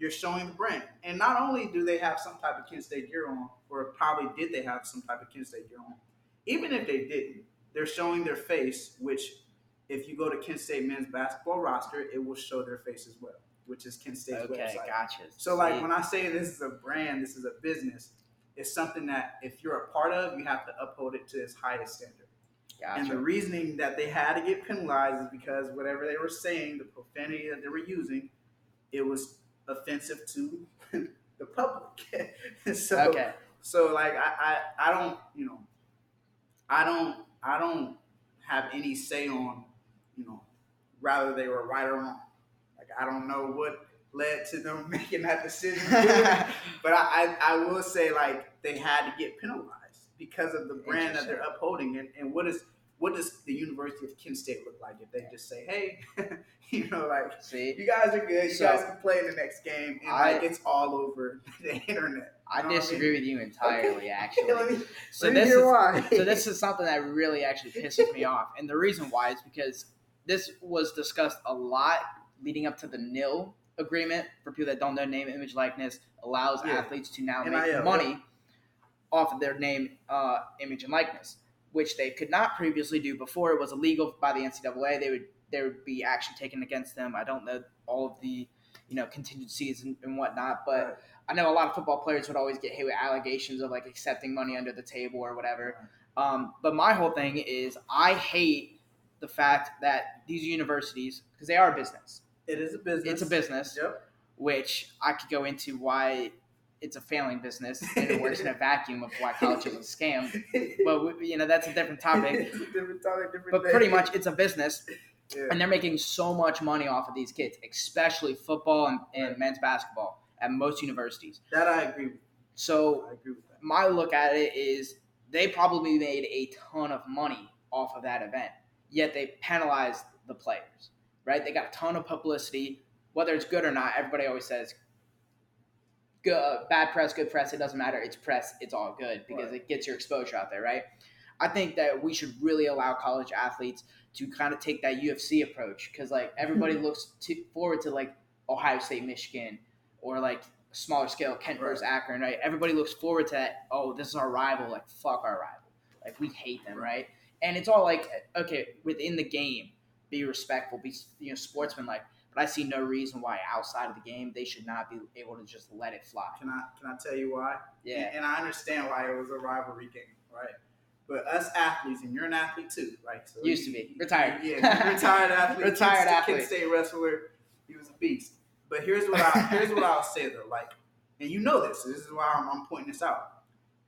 you're showing the brand, and not only do they have some type of Kent State gear on, or probably did they have some type of Kent State gear on, even if they didn't, they're showing their face, which if you go to Kent State men's basketball roster, it will show their face as well, which is Kent State's Okay, website. gotcha. So like See? when I say this is a brand, this is a business, it's something that if you're a part of, you have to uphold it to its highest standard. Gotcha. And the reasoning that they had to get penalized is because whatever they were saying, the profanity that they were using, it was offensive to *laughs* the public. *laughs* so, Okay. so like I, I, I don't, you know, I don't, I don't have any say on, you know, rather they were right or wrong. Like I don't know what led to them *laughs* making that decision. But I, I, I will say like they had to get penalized because of the brand that they're upholding. And, and what is what does the University of Kent State look like if they just say, hey, *laughs* you know, like See, you guys are good, you So- guys can play in the next game, and I- like it's all over *laughs* the internet. I what I disagree with you entirely. *laughs* let Actually, me, so let this is why. so this is something that really actually pisses me off, and the reason why is because this was discussed a lot leading up to the nil agreement. For people that don't know, name, image, likeness allows Yeah. athletes to now NIL, make money off of their name, uh, image, and likeness, which they could not previously do before it was illegal by the NCAA. They would there would be action taken against them. I don't know all of the you know contingencies and, and whatnot, but Right. I know a lot of football players would always get hit with allegations of like accepting money under the table or whatever. Um, but my whole thing is I hate the fact that these universities, because they are a business, it is a business. it's a business, Yep. which I could go into why it's a failing business *laughs* and it works in a vacuum of why college is a scam. But we, you know that's a different topic. It's *laughs* a different topic, different But day. pretty much it's a business, Yeah. and they're making so much money off of these kids, especially football and, and Right. men's basketball at most universities. that I agree with. So I agree with that. my look at it is they probably made a ton of money off of that event, yet they penalized the players, right? They got a ton of publicity, whether it's good or not. Everybody always says, good, bad press, good press. It doesn't matter. It's press. It's all good because Right. it gets your exposure out there, right? I think that we should really allow college athletes to kind of take that UFC approach because like everybody mm-hmm. looks to, forward to like Ohio State, Michigan, or like smaller scale Kent versus Akron, right? Everybody looks forward to that. Oh, this is our rival. Like fuck our rival. Like we hate them, right? And it's all like okay within the game, be respectful, be you know sportsmanlike. But I see no reason why outside of the game they should not be able to just let it fly. Can I can I tell you why? Yeah, And, and I understand why it was a rivalry game, right? But us athletes, and you're an athlete too, right? So Used to be. Retired. Yeah, retired *laughs* athlete. Retired Kent, athlete. Kent State wrestler. He was a beast. But here's what I here's what I'll say though, like, and you know this. This is why I'm, I'm pointing this out.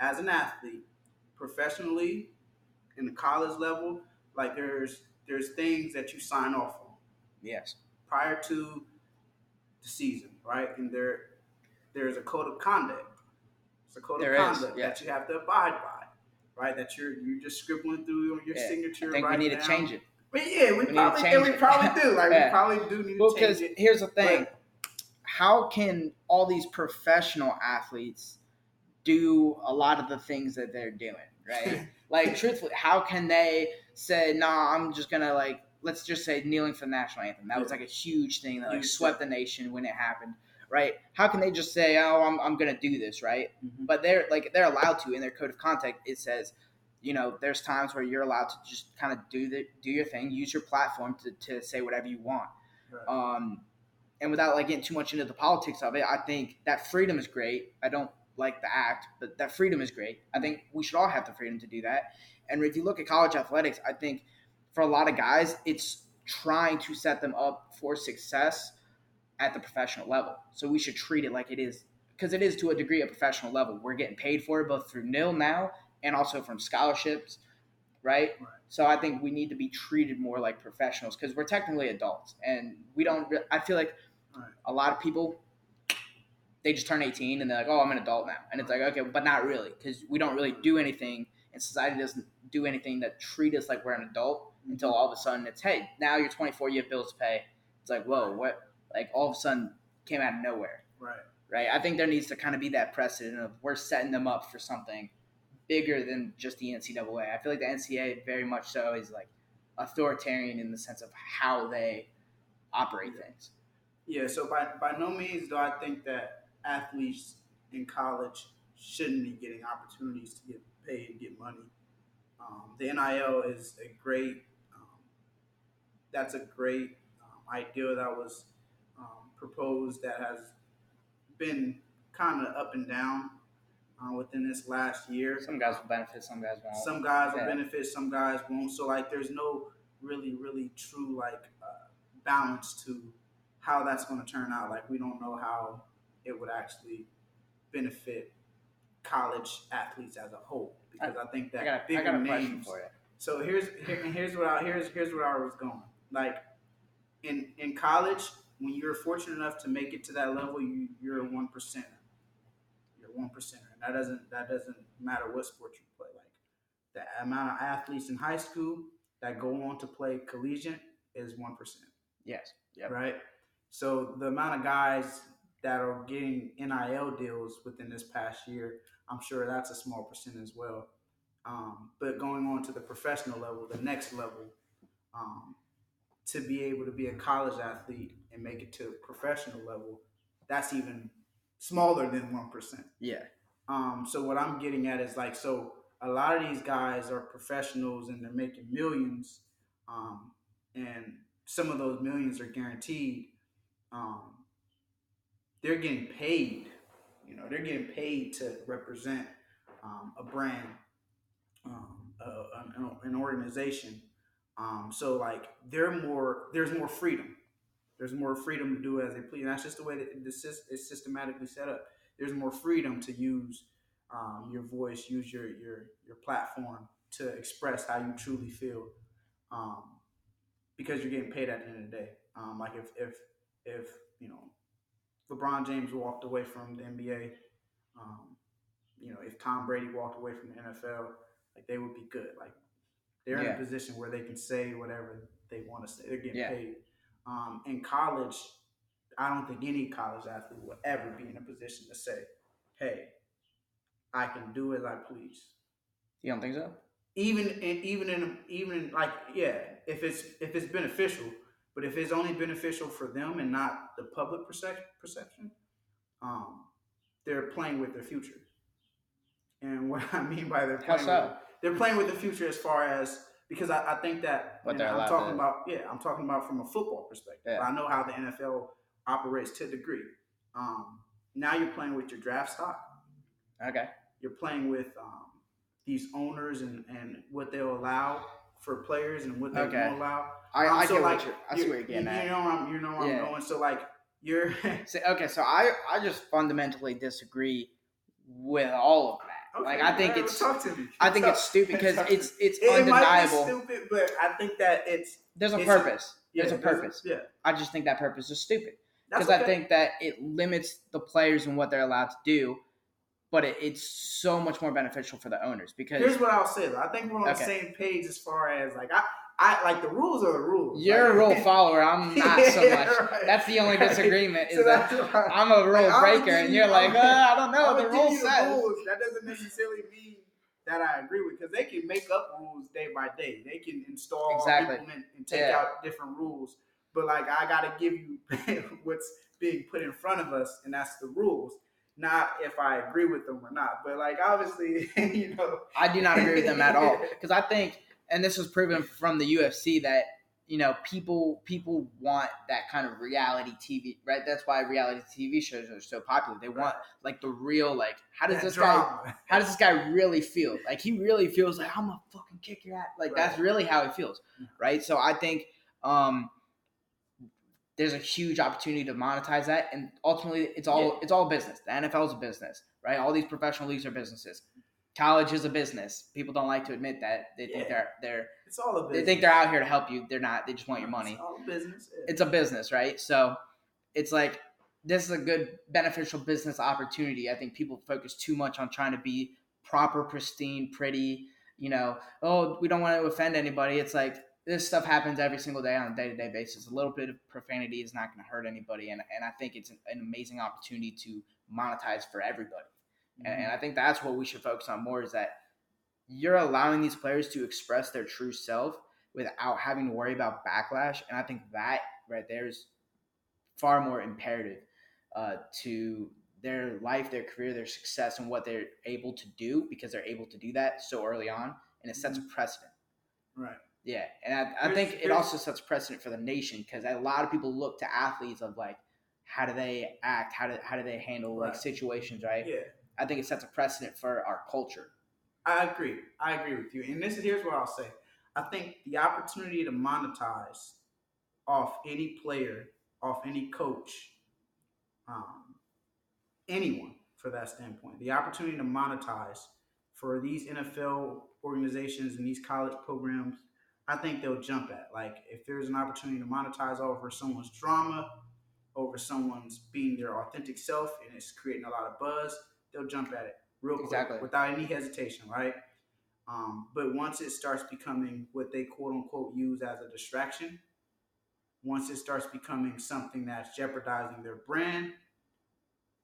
As an athlete, professionally, in the college level, like there's there's things that you sign off on yes, prior to the season, right? And there there's a code of conduct. It's a code There of is, conduct yeah. that you have to abide by, right? That you're you're just scribbling through on your Yeah, signature. I think we right need to change it. But yeah, we, We probably and we probably do. Like *laughs* Yeah. we probably do need Well, to change it. because here's the thing: But- how can all these professional athletes do a lot of the things that they're doing, right? *laughs* like, truthfully, how can they say, "Nah, I'm just gonna like." Let's just say kneeling for the national anthem. That was like a huge thing that like swept the nation when it happened, right? How can they just say, "Oh, I'm, I'm gonna do this," right? Mhm. But they're like they're allowed to in their code of conduct. It says, you know, there's times where you're allowed to just kind of do the do your thing, use your platform to, to say whatever you want. Right. Um, and without like getting too much into the politics of it, I think that freedom is great. I don't like the act, but that freedom is great. I think we should all have the freedom to do that. And if you look at college athletics, I think for a lot of guys, it's trying to set them up for success at the professional level. So we should treat it like it is because it is to a degree a professional level. We're getting paid for it both through nil now and also from scholarships, right? Right. So I think we need to be treated more like professionals because we're technically adults, and we don't. re- I feel like Right. a lot of people they just turn 18 and they're like, "Oh, I'm an adult now," and it's like, okay, but not really because we don't really do anything, and society doesn't do anything that treat us like we're an adult until all of a sudden it's, "Hey, now you're 24, you have bills to pay." It's like, whoa, what? Like all of a sudden came out of nowhere right. right? I think there needs to kind of be that precedent of we're setting them up for something bigger than just the NCAA. I feel like the NCAA very much so is like authoritarian in the sense of how they operate things. Yeah, so by, by no means do I think that athletes in college shouldn't be getting opportunities to get paid and get money. Um, the NIL is a great, that's a great um, idea that was um, proposed that has been kind of up and down uh, within this last year. Some guys will benefit, some guys won't. Some guys will benefit, some guys won't. So like, there's no really, really true like uh, balance to how that's going to turn out. Like, we don't know how it would actually benefit college athletes as a whole because I, think that I got, a, I bigger got names. for you. So here's here, here's what I here's here's where I was going. Like in in college, when you're fortunate enough to make it to that level, you you're a one percenter. You're a one percenter, and that doesn't that doesn't matter what sport you play. Like the amount of athletes in high school that go on to play collegiate is one percent Yes. Yep. right? So the amount of guys that are getting NIL deals within this past year, I'm sure that's a small percent as well. Um, but going on to the professional level, the next level, um, to be able to be a college athlete and make it to a professional level, that's even smaller than one percent. Yeah. Um, so what I'm getting at is like, so a lot of these guys are professionals and they're making millions, um, and some of those millions are guaranteed. Um, they're getting paid, you know, they're getting paid to represent um, a brand, um, a, an, an organization. Um, so like, they're more, there's more freedom. There's more freedom to do as they please. And that's just the way that this is systematically set up there's more freedom to use um, your voice, use your, your your platform to express how you truly feel, um, because you're getting paid at the end of the day. Um, like if if if you know LeBron James walked away from the NBA, um, you know if Tom Brady walked away from the NFL, like they would be good. Like they're in a position where they can say whatever they want to say. They're getting Yeah. paid. Um, in college, I don't think any college athlete will ever be in a position to say, "Hey, I can do as I please." You don't think so? even in even in even in, like yeah, if it's if it's beneficial, but if it's only beneficial for them and not the public percep- perception, um, they're playing with their future. And *laughs* what I mean by How playing, so? They're playing with the future as far as because I, I think that What I'm talking to- about yeah I'm talking about from a football perspective. Yeah. I know how the NFL operates to a degree. Um, now you're playing with your draft stock Okay. you're playing with um, these owners and, and what they'll allow for players and what they Okay. won't allow. I, Um, I so, get like, what you're. I see where you're getting you, at. You know where I'm, you know where Yeah. I'm going. So like you're *laughs* So, okay, so I I just fundamentally disagree with all of that. Like I think it's talk to me. I think Talk- it's stupid because it's it's it, undeniable. stupid, but I think that it's There's a it's- purpose. yeah, There's a purpose. Yeah, I just think that purpose is stupid because I think that it limits the players and what they're allowed to do, but it, it's so much more beneficial for the owners because Here's what I'll say. Though. I think we're on the same page as far as like I, I like the rules are the rules. you're a rule *laughs* follower. I'm not so much. right. That's the only *laughs* Right. disagreement is So that I'm a rule Like, breaker and you- you're like, uh, I don't know. The rule you the rules. That doesn't necessarily mean that I agree with because they can make up rules day by day. They can install, Exactly. implement, and take Yeah. out different rules. But like, I gotta give you *laughs* what's being put in front of us, and that's the rules. Not if I agree with them or not. But like, obviously, you know, I do not agree with them at all because I think, and this was proven from the UFC that you know people people want that kind of reality TV, right? That's why reality TV shows are so popular. They want like the real, like how does that this guy, how does this guy really feel? Like he really feels like I'm gonna fucking kick your ass. Like that's really how he feels, right? So I think um there's a huge opportunity to monetize that, and ultimately it's all Yeah. it's all business. The NFL is a business, right? All these professional leagues are businesses. College is a business. People don't like to admit that. They think they're they're It's all a business. they think they're out here to help you. They're not. They just want your money. It's all a business. yeah. It's a business, right? So it's like this is a good beneficial business opportunity. I think people focus too much on trying to be proper, pristine, pretty. You know, oh, we don't want to offend anybody. It's like this stuff happens every single day on a day to day basis. A little bit of profanity is not going to hurt anybody, and and I think it's an, an amazing opportunity to monetize for everybody. And, and I think that's what we should focus on more is that you're allowing these players to express their true self without having to worry about backlash. And I think that right there is far more imperative uh, to their life, their career, their success, and what they're able to do because they're able to do that so early on. And it sets a precedent. right. Yeah. And I, I think it also sets precedent for the nation because a lot of people look to athletes of like, how do they act? How do, how do they handle like situations, right? Yeah. I think it sets a precedent for our culture. I agree. I agree with you. And this here's what I'll say. I think the opportunity to monetize off any player, off any coach, um, anyone for that standpoint, the opportunity to monetize for these NFL organizations and these college programs, I think they'll jump at. Like if there's an opportunity to monetize over someone's drama, over someone's being their authentic self, and it's creating a lot of buzz, they'll jump at it real quick Exactly. without any hesitation, right? Um, but once it starts becoming what they quote unquote use as a distraction, once it starts becoming something that's jeopardizing their brand,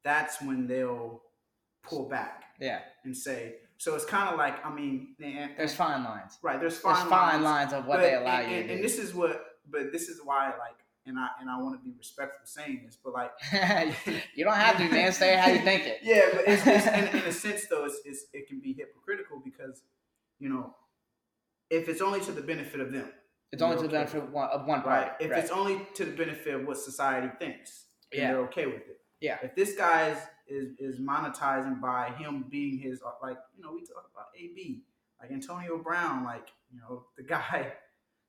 that's when they'll pull back Yeah. and say. So it's kind of like I mean, and- There's fine lines. right. There's fine There's fine lines, lines of what but- they allow and, you and, and this is what, but this is why like, and I and I want to be respectful saying this, but like *laughs* you don't have to, man. Say how you think it. *laughs* yeah, but it's, it's in, in a sense though, it's, it's it can be hypocritical because you know if it's only to the benefit of them, It's only to the okay. benefit of one, of one party. right? If right. it's only to the benefit of what society thinks, Yeah. they're okay with it. Yeah. If this guy is, is is monetizing by him being his like you know we talk about AB like Antonio Brown like you know the guy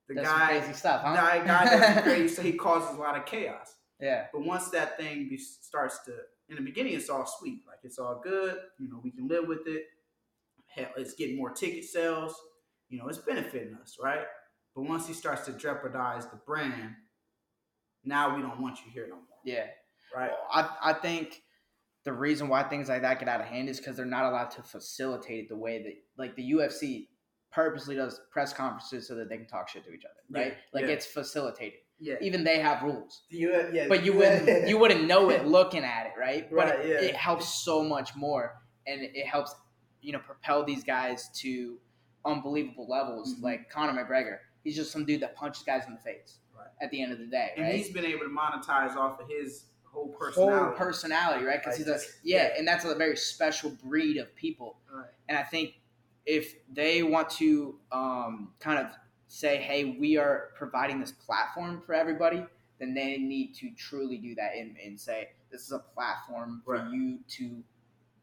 the That's some guy crazy stuff, huh? guy guy does crazy so he *laughs* causes a lot of chaos. yeah. But once that thing be, starts to, in the beginning, it's all sweet. Like it's all good. You know, we can live with it. Hell, it's getting more ticket sales. You know, it's benefiting us, right? But once he starts to jeopardize the brand, now we don't want you here no more, Yeah. right? I, I think the reason why things like that get out of hand is because they're not allowed to facilitate it the way that, like, the UFC purposely does press conferences so that they can talk shit to each other, right? Yeah, like, yeah. it's facilitated. Yeah. Even they have rules. You, yeah. but you wouldn't *laughs* you wouldn't know it looking at it, right? But Right, it, yeah. it helps so much more, and it helps you know propel these guys to unbelievable levels, Mhm. like Conor McGregor. He's just some dude that punches guys in the face. Right. At the end of the day, and right? he's been able to monetize off of his whole whole personality. personality, right? Because Like, he's a yeah, yeah. and that's a very special breed of people. Right. And I think if they want to um, kind of say, "Hey, we are providing this platform for everybody," then they need to truly do that and, and say, "This is a platform for Right. you to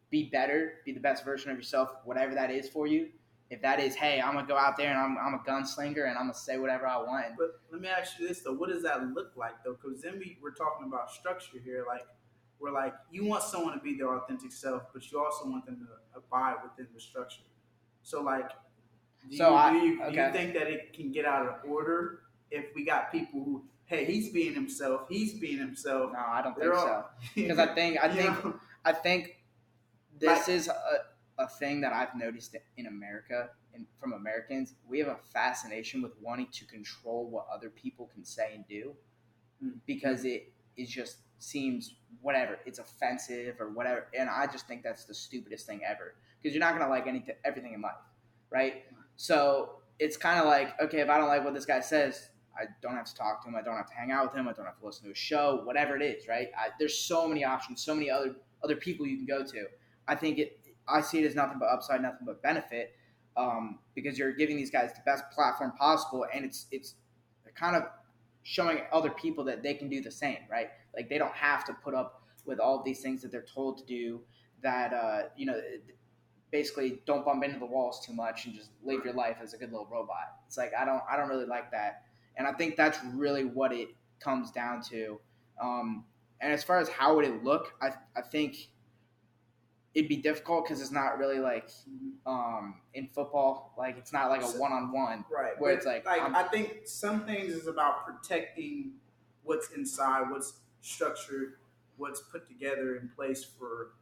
be better, be the best version of yourself, whatever that is for you." If that is, hey, I'm gonna go out there and I'm, I'm a gunslinger and I'm gonna say whatever I want. But let me ask you this though: What does that look like though? Because then we we're talking about structure here. Like we're like you want someone to be their authentic self, but you also want them to abide within the structure. So like, do So you, I- do, you, do you think that it can get out of order if we got people who, hey, he's being himself, he's being himself. no, I don't think They're all- *laughs* so. Because I think I think know? I think this Like- is a, a thing that I've noticed in America and from Americans. We have a fascination with wanting to control what other people can say and do Mm. because it it just seems whatever it's offensive or whatever and i just think that's the stupidest thing ever because you're not to like anything everything in life right so it's kind of like okay if i don't like what this guy says i don't have to talk to him i don't have to hang out with him i don't have to listen to his show whatever it is right I, there's so many options so many other other people you can go to i think it i see it as nothing but upside nothing but benefit um, because you're giving these guys the best platform possible and it's it's kind of showing other people that they can do the same, right? Like they don't have to put up with all these things that they're told to do. That uh, you know, basically don't bump into the walls too much and just live your life as a good little robot. It's like I don't, I don't really like that, and I think that's really what it comes down to. Um, and as far as how would it look, I, I think it'd be difficult because it's not really like um, in football, like it's not like a one on one. Right. Where but, it's like, like I'm- I think some things is about protecting what's inside, what's structured, what's put together in place for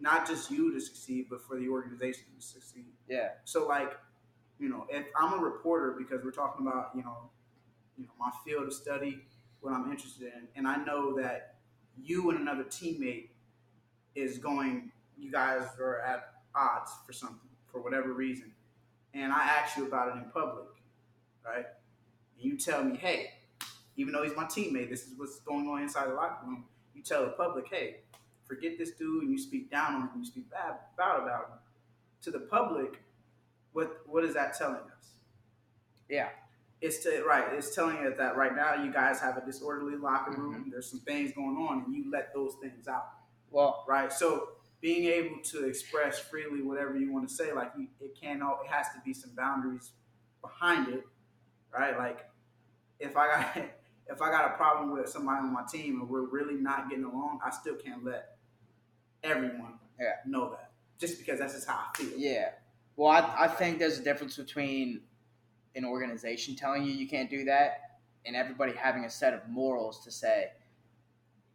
not just you to succeed, but for the organization to succeed. Yeah. So like, you know, if I'm a reporter because we're talking about, you know, you know, my field of study, what I'm interested in, and I know that you and another teammate is going you guys are at odds for something, for whatever reason. And I ask you about it in public, right? And you tell me, hey, even though he's my teammate, this is what's going on inside the locker room. You tell the public, hey, forget this dude, and you speak down on him, you speak bad, bad about him. To the public, what what is that telling us? Yeah. It's to, right. It's telling us that right now you guys have a disorderly locker room. Mm-hmm. There's some things going on, and you let those things out, Well, right? So being able to express freely whatever you want to say, like you, it can't. al- It has to be some boundaries behind it, right? Like if I got *laughs* if I got a problem with somebody on my team and we're really not getting along, I still can't let everyone Yeah. know that just because that's just how I feel. Yeah. Well, I, I think there's a difference between an organization telling you you can't do that and everybody having a set of morals to say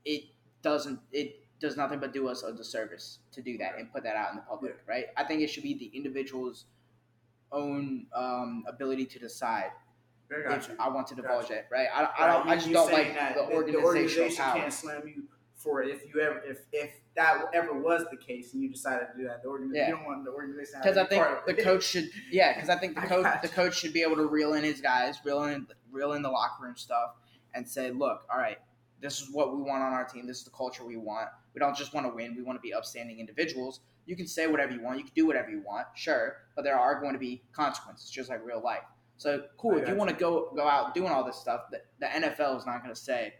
it doesn't it does nothing but do us a disservice to do that and put that out in the public, right? I think it should be the individual's own um, ability to decide I if you. I want to divulge Gotcha. it, right? I, I don't. I just don't like the the organizational organization power. can't slam you for it if you ever if if that ever was the case and you decided to do that. The organization Yeah. you don't want the organization Because I think the *laughs* coach should, yeah. Because I think the coach, the coach should be able to reel in his guys, reel in, reel in the locker room stuff, and say, "Look, all right, this is what we want on our team. This is the culture we want. We don't just want to win. We want to be upstanding individuals. You can say whatever you want. You can do whatever you want, sure, but there are going to be consequences, just like real life. So cool. If you want to go go out doing all this stuff, the, the NFL is not going to say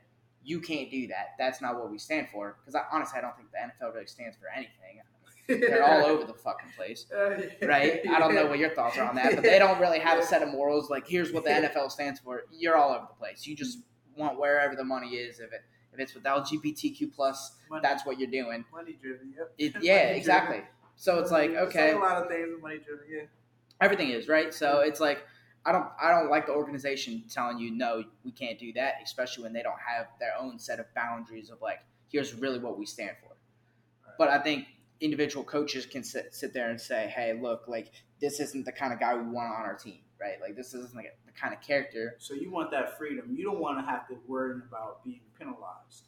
you can't do that. That's not what we stand for. Because I, honestly, I don't think the NFL really stands for anything. They're all *laughs* over the fucking place uh, right? I don't know what your thoughts are on that, but they don't really have a set of morals. Like, here's what the NFL stands for. You're all over the place. You just want wherever the money is. If it if it's with LGBTQ plus, Money- that's what you're doing. money driven. Yep. It, *laughs* yeah, driven. exactly. So it's like okay, a lot of things money driven. Yeah. everything is right. So it's like I don't I don't like the organization telling you no, we can't do that, especially when they don't have their own set of boundaries of like here's really what we stand for. But I think individual coaches can sit, sit there and say, hey, look, like this isn't the kind of guy we want on our team, right? Like this isn't like the kind of character. So you want that freedom. You don't want to have to worry about being penalized.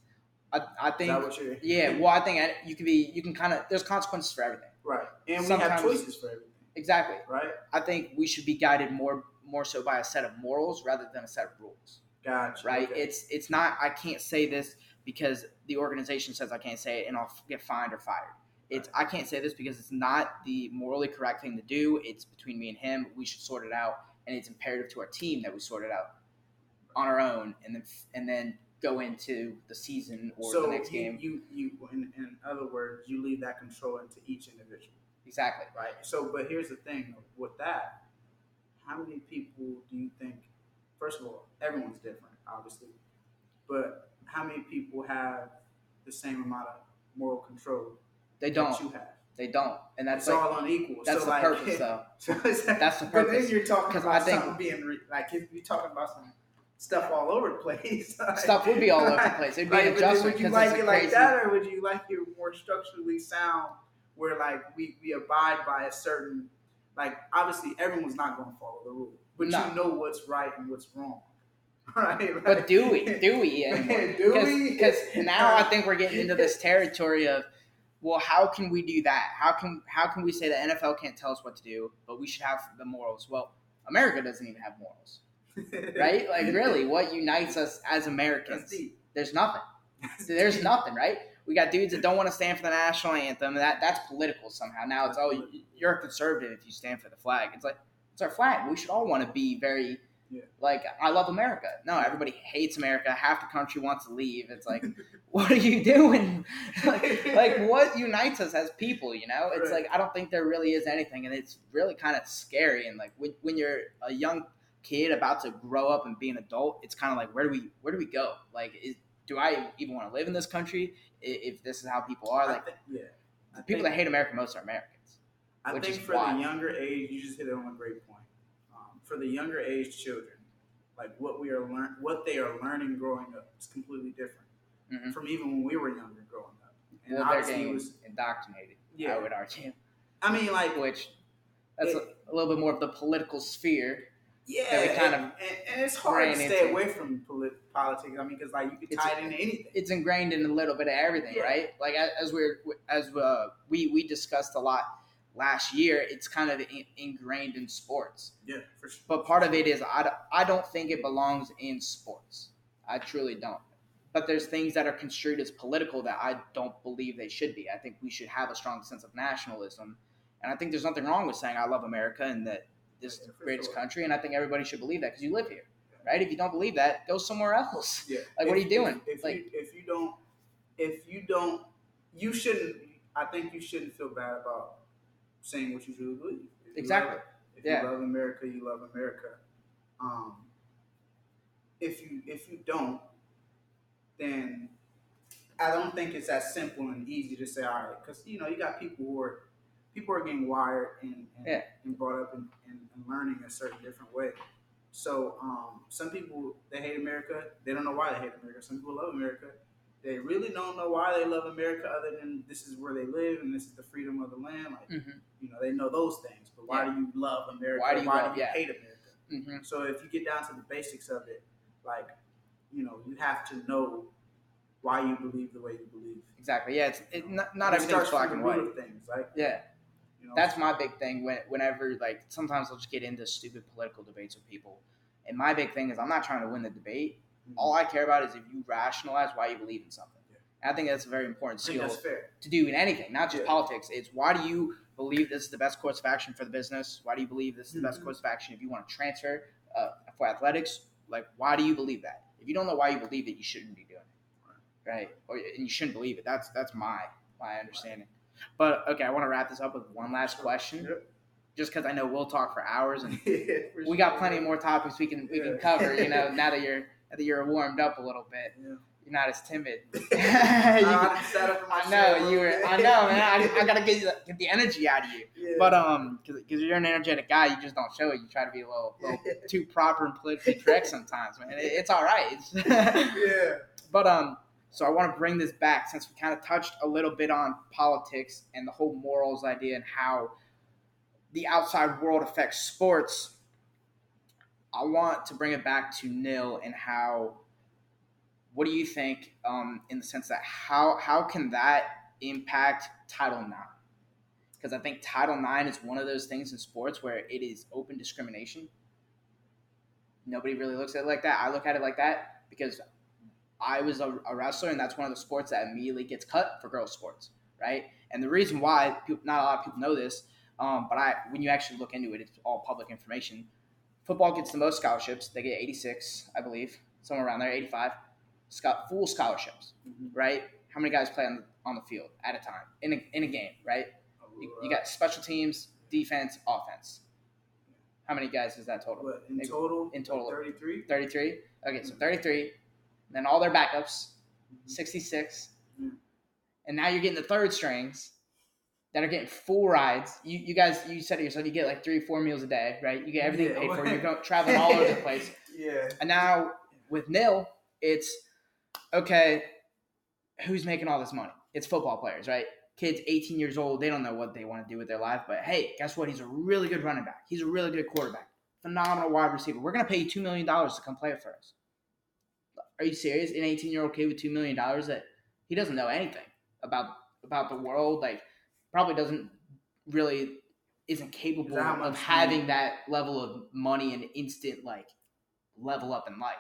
I, I Is think that what you're? yeah. Well, I think uh, you can be you can kind of there's consequences for everything. Right. And we have choices for everything. exactly. right? I think we should be guided more more so by a set of morals rather than a set of rules. Gotcha. Right? okay. It's it's not I can't say this because the organization says I can't say it and I'll get fined or fired. It's I can't say this because it's not the morally correct thing to do. It's between me and him. We should sort it out, and it's imperative to our team that we sort it out on our own, and then and then go into the season or so the next you, game. You, you, in, in other words, you leave that control into each individual, Exactly. right? So, but here's the thing with that: how many people do you think? First of all, everyone's different, obviously, but how many people have the same amount of moral control They don't. you have? They don't, and that's it's like all unequal. that's so the like, purpose, *laughs* though. So like- That's the purpose. But then you're talking about I think- something being re- like if you're talking about some stuff all over the place. *laughs* like- Stuff would be all over the place. It'd be like, would you- adjustment Would you like it like that, or would you like it more structurally sound, where like we, we abide by a certain like obviously everyone's not going to follow the rule, but No. you know what's right and what's wrong, *laughs* right? Like- But do we? Do we *laughs* anymore? Do we? Because now I think we're getting into this *laughs* territory of, well, how can we do that? How can how can we say the NFL can't tell us what to do, but we should have the morals? Well, America doesn't even have morals, right? Like, really, what unites us as Americans? There's nothing. There's nothing, right? We got dudes that don't want to stand for the national anthem. That that's political somehow. Now it's oh, you're a conservative if you stand for the flag. It's like it's our flag. We should all want to be very Yeah. like I love America. No, everybody hates America. Half the country wants to leave. It's like, *laughs* what are you doing? *laughs* like, like *laughs* what unites us as people? You know, it's Right. like I don't think there really is anything, and it's really kind of scary. And like when, when you're a young kid about to grow up and be an adult, it's kind of like where do we where do we go? Like, is, do I even want to live in this country if this is how people are? Like think- yeah. I the people that hate America most are Americans. I think for why. the younger age, you just hit it on a great point. Um, for the younger age children, like what we are learn, what they are learning growing up is completely different Mhm. from even when we were younger growing up. And Well, they're getting was. indoctrinated. Yeah. I would argue, I mean, like, which that's It- a, a little bit more of the political sphere. yeah, that we kind and, of and, and it's hard to stay into. away from polit- politics. I mean, because like you could It's- tie it into anything. It's ingrained in a little bit of everything, Yeah. right? Like as, we're as uh, we we discussed a lot last year. It's kind of in, ingrained in sports. yeah, for sure. But part of it is I, don't- I don't think it belongs in sports. I truly don't. But there's things that are construed as political that I don't believe they should be. I think we should have a strong sense of nationalism. And I think there's nothing wrong with saying I love America and that this is the greatest sure. country. And I think everybody should believe that because you live here, right? If you don't believe that, go somewhere else. Yeah. *laughs* Like, what are you doing? If, if Like- you if you don't if you don't you shouldn't I think you shouldn't feel bad about saying what you truly believe. If you Exactly. love- if Yeah. you love America, you love America. Um, if you if you don't, then I don't think it's that simple and easy to say, all right, because you know you got people who are people are getting wired and and, Yeah. and brought up and, and, and learning a certain different way. So um, some people they hate America. They don't know why they hate America. Some people love America. They really don't know why they love America, other than this is where they live and this is the freedom of the land. Like Mm-hmm. you know, they know those things. But why Yeah. do you love America? Why do you love- yeah. hate America? Mm-hmm. So if you get down to the basics of it, like you know, you have to know why you believe the way you believe. Exactly. Yeah. It's it, not, not everything's black and white. things. Like Yeah. You know, That's my big thing. When, whenever like sometimes I'll just get into stupid political debates with people, and my big thing is I'm not trying to win the debate. All I care about is if you rationalize why you believe in something. Yeah. I think that's a very important skill to do in anything, not just Yeah. politics. It's why do you believe this is the best course of action for the business? Why do you believe this is the best Mhm. course of action if you want to transfer uh, for athletics? Like, why do you believe that? If you don't know why you believe it, you shouldn't be doing it, right? Or and you shouldn't believe it. That's that's my my understanding. But okay, I want to wrap this up with one last question, Yep. just because I know we'll talk for hours and *laughs* Yeah, for we got sure. plenty more topics we can we can cover. You know, *laughs* now that you're now that you're warmed up a little bit, Yeah. you're not as timid. *laughs* You I, I sat up in my I chair a know you were. I know, man. I, I gotta get the, get the energy out of you. Yeah. But um, because you're an energetic guy, you just don't show it. You try to be a little, little too proper and politically correct sometimes, man. It, it's all right. It's- yeah. but um, so I want to bring this back since we kind of touched a little bit on politics and the whole morals idea and how the outside world affects sports. I want to bring it back to nil and how. What do you think, um, in the sense that how how can that impact Title IX? because I think Title IX is one of those things in sports where it is open discrimination. Nobody really looks at it like that. I look at it like that because I was a, a wrestler, and that's one of the sports that immediately gets cut for girls' sports, right? And the reason why people, not a lot of people know this, um, but I when you actually look into it, it's all public information. Football gets the most scholarships. They get 86, I believe, somewhere around there, 85. Sco- full scholarships, Mhm. right? How many guys play on the, on the field at a time in a, in a game, right? You, you got special teams, defense, offense. How many guys is that total? what in Maybe- total? in total. thirty three. 33. Okay, so 33. Then all their backups, 66. Mm. And now you're getting the third strings that are getting full rides. You, you guys, you said it yourself, you get like three, four meals a day, right? You get everything Yeah. paid for. You're going, traveling all over the *laughs* place. Yeah. And now with nil, it's okay. Who's making all this money? It's football players, right? Kids 18 years old, they don't know what they want to do with their life. But hey, guess what? He's a really good running back. He's a really good quarterback. Phenomenal wide receiver. We're gonna pay you two million dollars to come play it for us. Are you serious? An 18 year old kid with two million dollars that he doesn't know anything about about the world, like probably doesn't really isn't capable Is of having money- that level of money and instant like level up in life.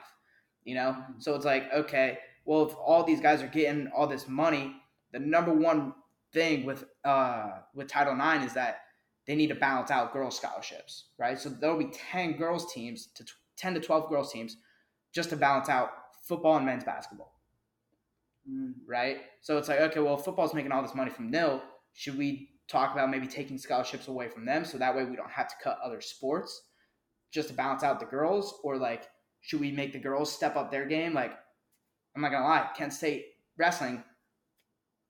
You know? Mhm. So it's like, okay, well if all these guys are getting all this money, the number one thing with uh with Title IX is that they need to balance out girls scholarships, right? So there'll be 10 girls teams to tw- 10 to 12 girls teams just to balance out football and men's basketball Mm. right? So it's like, okay, well, football's making all this money from nil. Should we talk about maybe taking scholarships away from them so that way we don't have to cut other sports just to balance out the girls? Or like, should we make the girls step up their game? Like, I'm not gonna lie, Kent State wrestling.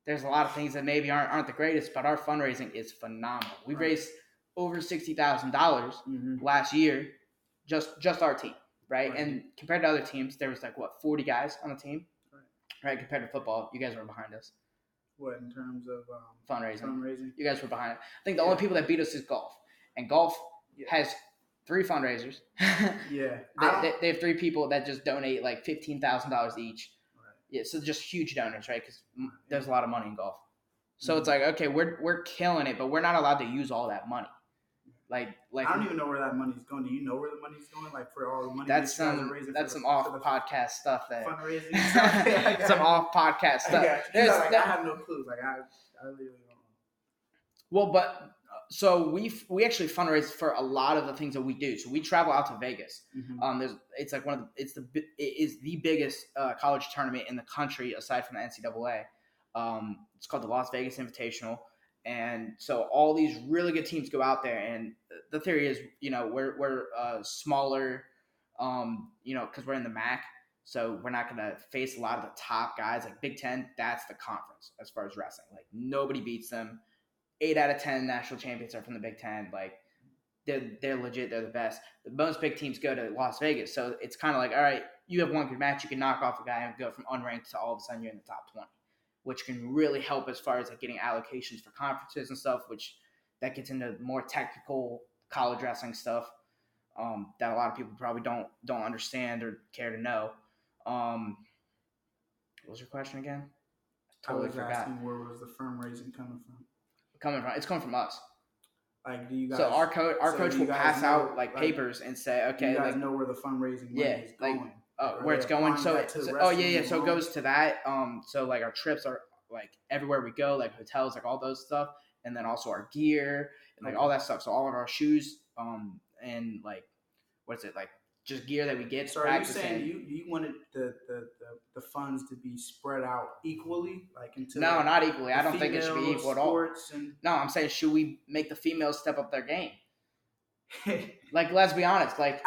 There's a lot of things that maybe aren't aren't the greatest, but our fundraising is phenomenal. We Right. raised over sixty thousand dollars Mhm. last year, just just our team, right? Right. And compared to other teams, there was like what forty guys on the team, Right. right? Compared to football, you guys were behind us What in terms of um, fundraising. fundraising? You guys were behind it. I think the only people that beat us is golf, and golf Yeah. has three fundraisers. *laughs* Yeah. they, they, they have three people that just donate like fifteen thousand dollars each. Right. Yeah, so just huge donors, right? Because there's a lot of money in golf. So it's like okay, we're we're killing it, but we're not allowed to use all that money. Like like I don't even know where that money's going. Do you know where the money's going? Like for all the money that's these guys are some that's some the, off the podcast stuff that fundraising. *laughs* *laughs* Some off podcast stuff. got you. There's- Yeah, like, that- I have no clue. Like I, I really don't know. Well, but so we we actually fundraise for a lot of the things that we do. So we travel out to Vegas. Mhm. Um, there's it's like one of the it's the it is the biggest uh, college tournament in the country aside from the NCAA. Um, it's called the Las Vegas Invitational, and so all these really good teams go out there. And the theory is, you know, we're we're uh, smaller, um, you know, because we're in the MAC, so we're not gonna face a lot of the top guys like Big Ten. That's the conference as far as wrestling. Like nobody beats them. Eight out of ten national champions are from the Big Ten. Like they're they're legit. They're the best. The most big teams go to Las Vegas, so it's kind of like, all right, you have one good match, you can knock off a guy and go from unranked to all of a sudden you're in the top twenty, which can really help as far as like getting allocations for conferences and stuff. Which that gets into more technical college wrestling stuff um, that a lot of people probably don't don't understand or care to know. Um, what was your question again? I Totally was forgot. asking where was the firm fundraising coming from? Coming from it's coming from us. Like, do you guys? so our coach our so coach will pass know, out like like, papers and say, do okay, you guys like know where the fundraising money Yeah, is like, going? Uh, where it's going. So, that so- oh yeah, yeah. So it goes to that. Um, so like our trips are like everywhere we go, like hotels, like all those stuff, and then also our gear and like all that stuff. So all of our shoes, um, and like what's it like? Just gear that we get So are you saying you, you wanted the, the, the, the funds to be spread out equally, like into No, not equally. I don't think it should be equal at all. And No, I'm saying should we make the females step up their game? *laughs* Like, let's be honest. Like,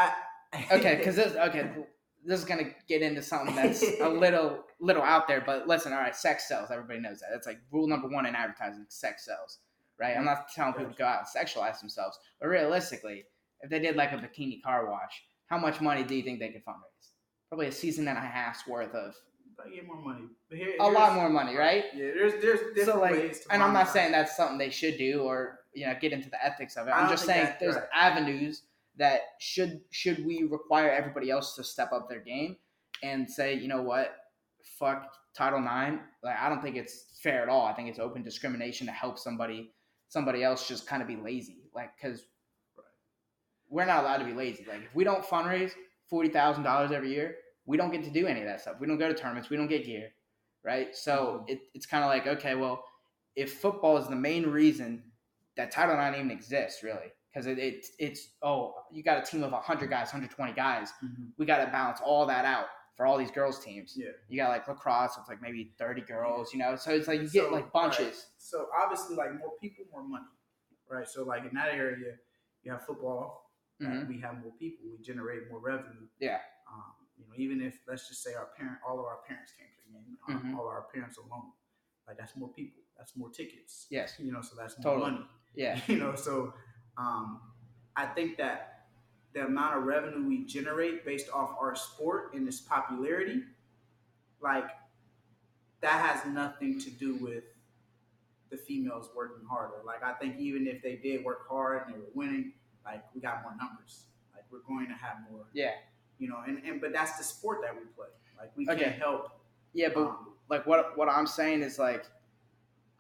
okay, because *laughs* okay, this is gonna get into something that's a *laughs* little little out there. But listen, all right, sex sells. Everybody knows that. That's like rule number one in advertising: sex sells. Right? I'm not telling people to go out and sexualize themselves, but realistically, if they did like a bikini car wash, how much money do you think they could fundraise? Probably a season and a half's worth of I get more money. Here, a lot more money, right? Yeah, there's there's different So like, ways to and I'm not saying that's something they should do or you know get into the ethics of it. I'm just saying there's right. avenues that should should we require everybody else to step up their game and say, you know what, fuck Title IX. Like I don't think it's fair at all. I think it's open discrimination to help somebody somebody else just kind of be lazy, like because we're not allowed to be lazy. Like if we don't fundraise forty thousand dollars every year, we don't get to do any of that stuff. We don't go to tournaments. We don't get gear, right? So Mhm. it, it's kind of like okay, well, if football is the main reason that Title IX even exists, really, because it, it it's oh you got a team of hundred guys, hundred twenty guys, we got to balance all that out for all these girls teams. Yeah. You got like lacrosse, with like maybe thirty girls, you know. So it's like you get like bunches. right. So obviously, like more people, more money, right? So like in that area, you have football. uh, Mhm. We have more people. We generate more revenue. Yeah. Um, you know, even if let's just say our parent, all of our parents came to the game, um, Mhm. all of our parents alone, like that's more people. That's more tickets. Yes. You know, so that's more Totally. money. Yeah. *laughs* You know, so um, I think that the amount of revenue we generate based off our sport and its popularity, like that has nothing to do with the females working harder. Like I think even if they did work hard and they were winning, like we got more numbers. Like we're going to have more. Yeah. You know, and, and but that's the sport that we play. Like we Okay. can't help. Yeah, but um, like what what I'm saying is like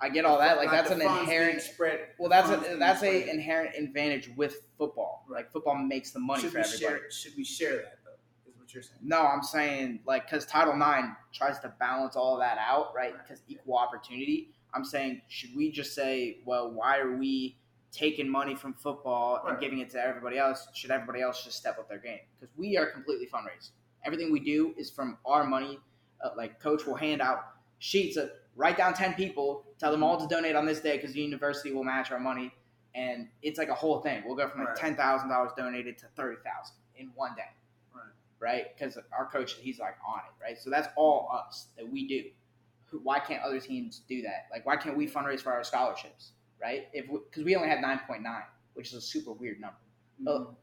I get all that. Like that's an inherent spread. well that's a that's a spread. inherent advantage with football. Like football makes the money should for we everybody. share? Should we share that though? Is what you're saying? No, I'm saying like because Title IX tries to balance all that out, right? Because equal opportunity. I'm saying should we just say, well, why are we taking money from football and giving it to everybody else? Should everybody else just step up their game? Because we are completely fundraising. Everything we do is from our money. Uh, like coach will hand out sheets of write down ten people, tell them all to donate on this day because the university will match our money, and it's like a whole thing. We'll go from like Right. ten thousand dollars donated to thirty thousand in one day Right. right? Because our coach, he's like on it, right? So that's all us that we do. Why can't other teams do that? Like, why can't we fundraise for our scholarships, right? If because we, only have nine point nine, which is a super weird number Mhm.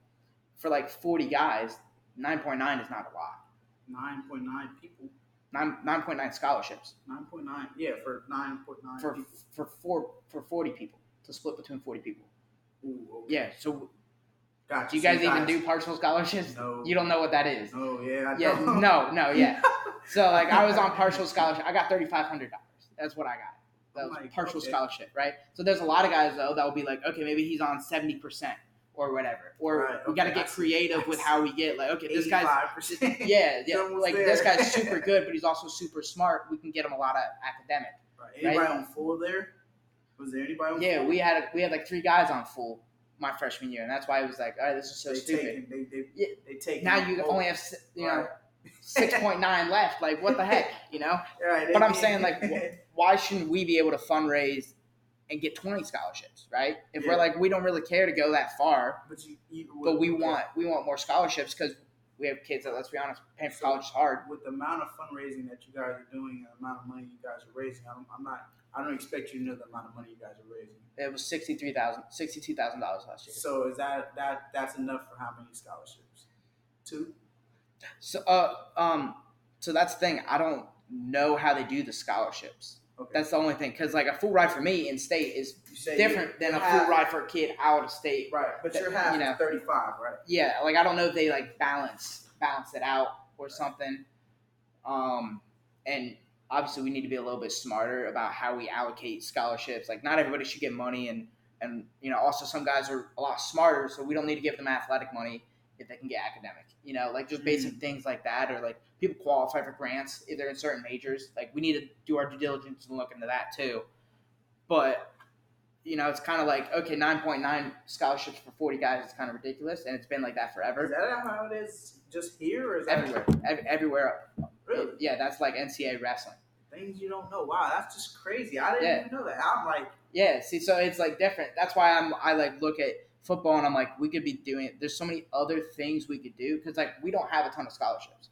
for like forty guys. Nine point nine is not a lot. Nine point nine people. Nine nine point nine scholarships Nine point nine. Yeah, for nine point nine for people. for four for forty people to split between forty people. Ooh, okay. Yeah. So Gotcha. do you So guys even do partial scholarships? No. You don't know what that is. Oh yeah. I Yeah. No. No. Yeah. *laughs* So like I was on partial scholarship. I got thirty five hundred dollars. That's what I got. That oh was like, partial scholarship, right? So there's a lot of guys though that will be like, okay, maybe he's on seventy percent or whatever, or Right, we got to okay, get creative with how we get like, okay, this guy's *laughs* yeah, yeah, like there. this guy's *laughs* super good, but he's also super smart. We can get him a lot of academic. Right. Anybody Right. on full there? Was there anybody on Yeah, full? we had a, we had like three guys on full my freshman year, and that's why it was like, all right, this is so they stupid. taken, they they Yeah. they take Now you only have you know Right. six *laughs* point nine left. Like what the heck, you know? Right, But I'm being- saying, like, wh- why shouldn't we be able to fundraise and get 20 scholarships, right? If Yeah. we're like, we don't really care to go that far, but you, you but we want we want more scholarships because we have kids that, let's be honest, paying for college is hard. with the amount of fundraising that you guys are doing and the amount of money you guys are raising, I'm, I'm not. I don't expect you to know the amount of money you guys are raising. It was $63,000, $62,000 last year. So is that that that's enough for how many scholarships? Two. So, uh, um, so that's the thing. I don't know how they do the scholarships. Okay. That's the only thing. Because, like, a full ride for me in state is different you- than a full ride for a kid out of state. Right, but that- you're half you know. 35, right? yeah, like I don't know if they like balance balance it out or something. Um, and obviously we need to be a little bit smarter about how we allocate scholarships. Like not everybody should get money, and and you know also some guys are a lot smarter, so we don't need to give them athletic money if they can get academic. You know, like just basic hmm. things like that, or like people qualify for grants if they're in certain majors. Like we need to do our due diligence and look into that too. But you know, it's kind of like okay, nine point nine scholarships for forty guys is kind of ridiculous, and it's been like that forever. Is that how it is just here, or is that Everywhere, Ev- everywhere. Really? Yeah, that's like NCAA wrestling. Things you don't know. Wow, that's just crazy. I didn't Yeah. even know that. I'm like, Yeah, see, so it's like different. That's why I'm I like look at football and I'm like, we could be doing. There's so many other things we could do because like we don't have a ton of scholarships,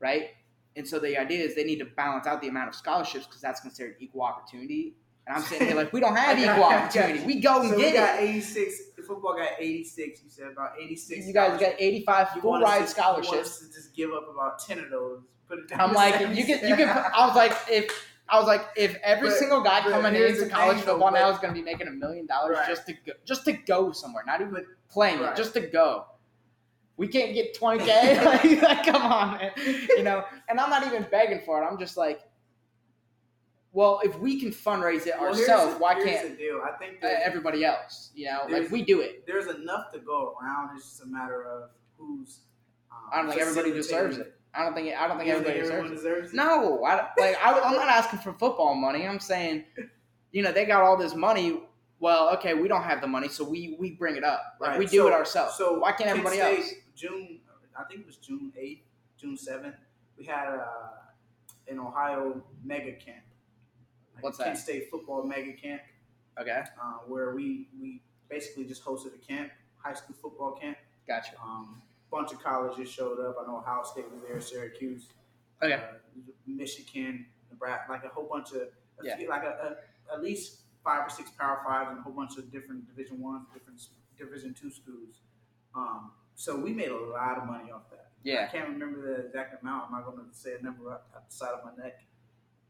right? And so the idea is they need to balance out the amount of scholarships because that's considered equal opportunity. And I'm sitting here like we don't *laughs* have equal opportunity. We go and so we get got it. 86. Football got 86. You said about 86. You guys got 85 You full ride to- You want scholarships. us to just give up about 10 of those. Put it down. I'm like, you can, you can. I was like, if I was like, if every But- single guy coming into college thing, football now is going to be making a million dollars just to go, just to go somewhere, not even playing right. just to go. We can't get 20k. like, *laughs* *laughs* like, come on, man. You know, and I'm not even begging for it. I'm just like, well, if we can fundraise it Well, ourselves, the- why can't the deal? I think uh, everybody else? You know, like we do it. there's enough to go around. It's just a matter of who's. Um, I don't think everybody deserves it. I don't think I don't think You everybody deserves deserves it. No, I like I, I'm not asking for football money. I'm saying, you know, they got all this money. Well, okay, we don't have the money, so we we bring it up. Like Right, we do so- it ourselves. So why can't Kent everybody State, else? June, I think it was June eighth, June seventh. We had uh, an Ohio mega camp. Like What's a Kent that? State football mega camp, Okay, uh, where we we basically just hosted a camp, high school football camp. gotcha. Um, bunch of colleges showed up. I know Ohio State was there, Syracuse, Okay, uh, Michigan, Nebraska, like a whole bunch of, Yeah. like a, a, at least five or six Power Fives and a whole bunch of different Division One, different Division Two schools. Um, so we made a lot of money off that. Yeah, I can't remember the exact amount. I'm not going to say a number at the side of my neck.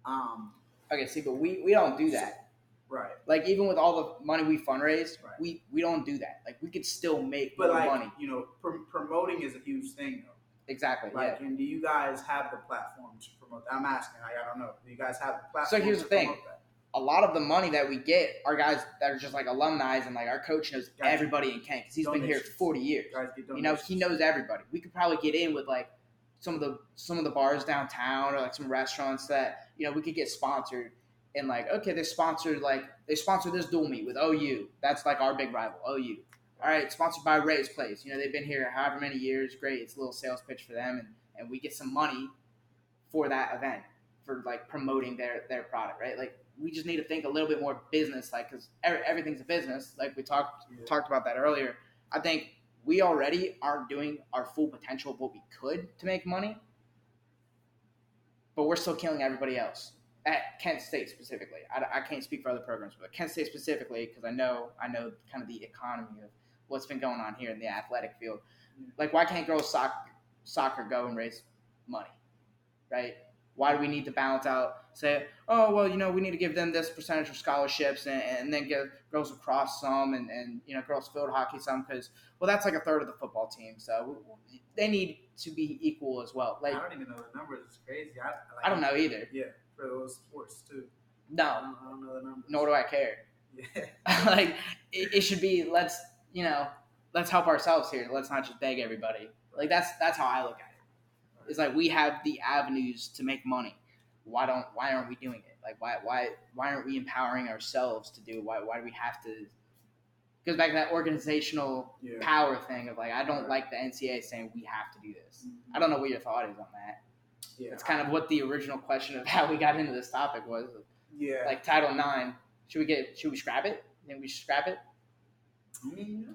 Um, okay. See, but we we don't do that. Right. Like even with all the money we fundraise, Right. we we don't do that. Like we could still make But more like money. you know, pr- promoting is a huge thing though. Exactly. Like, yeah. and do you guys have the platform to promote? That? I'm asking. Like, I don't know. Do you guys have the platform? So here's the thing. that? A lot of the money that we get are guys that are just like alumni, and like our coach knows everybody in Kent because he's been here 40 years. Guys get You know, he knows everybody. We could probably get in with like some of the some of the bars downtown or like some restaurants that you know we could get sponsored. And like, okay, they sponsored like they sponsored this dual meet with OU. That's like our big rival, OU. All right, sponsored by Ray's Place. You know, they've been here however many years. Great, it's a little sales pitch for them, and and we get some money for that event for like promoting their their product, right? Like we just need to think a little bit more business, like because everything's a business. Like we talked Yeah. talked about that earlier. I think we already aren't doing our full potential of what we could to make money, but we're still killing everybody else at Kent State specifically. I, I can't speak for other programs, but Kent State specifically because I know I know kind of the economy of what's been going on here in the athletic field. Like, why can't girls soccer soccer go and raise money, right? Why do we need to balance out? Say, oh well, you know, we need to give them this percentage of scholarships, and, and then give girls lacrosse some, and, and you know, girls field hockey some, because well, that's like a third of the football team, so they need to be equal as well. Like, I don't even know the numbers. It's crazy. I, like, I don't know either. Yeah, for those sports too. I No, don't, I don't know the numbers. nor do I care. Yeah. *laughs* like, it, it should be let's you know, let's help ourselves here. Let's not just beg everybody. Like that's that's how I look at it. It's like we have the avenues to make money. Why don't why aren't we doing it? Like why why why aren't we empowering ourselves to do? Why why do we have to goes back to that organizational Yeah. power thing of like I don't like the NCAA saying we have to do this. Mhm. I don't know what your thought is on that. Yeah. It's kind of what the original question of *laughs* how we got into this topic was. yeah. Like Title Nine, should we get should we scrap it? Think we should scrap it? I mean,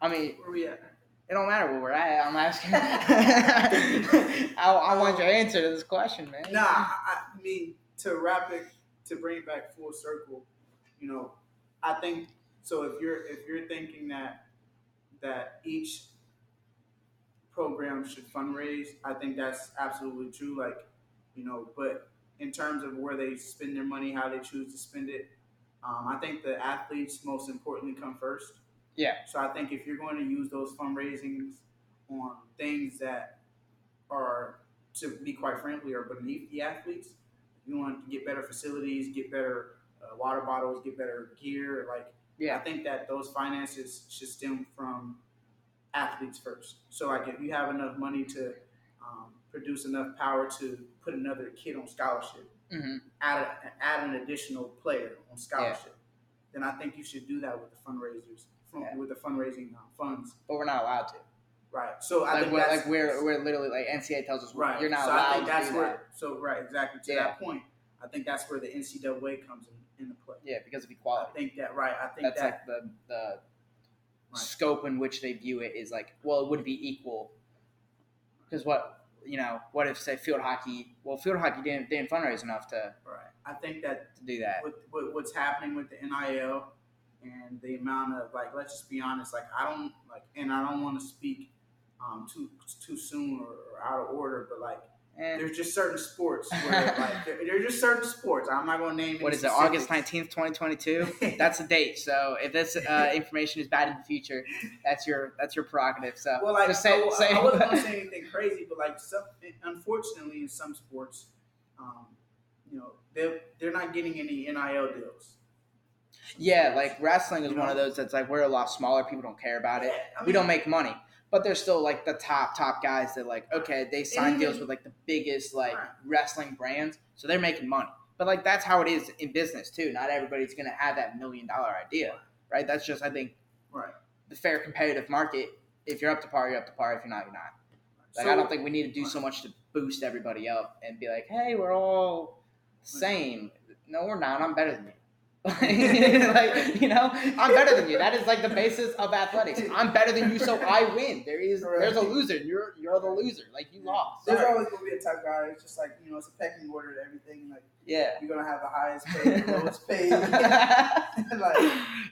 I mean, where we at? it don't matter where we're at. I'm asking. *laughs* I, I want your answer to this question, man. Nah, I, I mean to wrap it, to bring it back full circle. You know, I think so. If you're if you're thinking that that each program should fundraise, I think that's absolutely true. Like, you know, but in terms of where they spend their money, how they choose to spend it, um, I think the athletes most importantly come first. Yeah. So I think if you're going to use those fundraisings on things that are, to be quite frankly, are beneath the athletes, you want to get better facilities, get better uh, water bottles, get better gear. Like, yeah. I think that those finances should stem from athletes first. So, like, if you have enough money to um, produce enough power to put another kid on scholarship, hmm add, a, add an additional player on scholarship, then I think you should do that with the fundraisers, from, Yeah. with the fundraising uh, funds. But we're not allowed to. Right. So I Like think we're, that's like we're we're literally like NCAA tells us right. you're not so allowed I think to that's do where. that. So right, exactly to Yeah. that point, I think that's where the NCAA comes in into play. Yeah, because of equality. I think that right. I think That's that like the the Right. scope in which they view it is like, well, it would be equal. Because what you know, what if say field hockey? Well, field hockey didn't didn't fundraise enough to, right. I think that to do that. with, with what's happening with the NIL and the amount of like, let's just be honest. Like I don't like, and I don't want to speak um, too too soon or, or out of order, but like And there's just certain sports where *laughs* like there, there's just certain sports. I'm not going to name. What is it? August nineteenth, twenty twenty two. *laughs* That's the date. So if this uh, information is bad in the future, that's your that's your prerogative. So Well, like just say, I, say I wasn't going to say anything crazy, but like some, unfortunately, in some sports, um, you know, they they're not getting any NIL deals. Yeah, like wrestling is You one of those that's like we're a lot smaller. People don't care about it. I we don't make money, but they're still like the top top guys that like okay they sign even- deals with like the biggest like Right. wrestling brands, so they're making money. But like that's how it is in business too. Not everybody's gonna have that million dollar idea, right? That's just I think Right. the fair competitive market. If you're up to par, you're up to par. If you're not, you're not. Like So- I don't think we need to do so much to boost everybody up and be like, hey, we're all the same. No, we're not. I'm better than you. *laughs* like you know, I'm better than you. That is like the basis of athletics. *laughs* I'm better than you, so I win. There is there's a loser. You're you're the loser. Like you lost. There's Sorry. always gonna be a tough guy. It's just like you know, it's a pecking order to everything. Like Yeah. you're gonna have the highest paid, the *laughs* lowest paid. like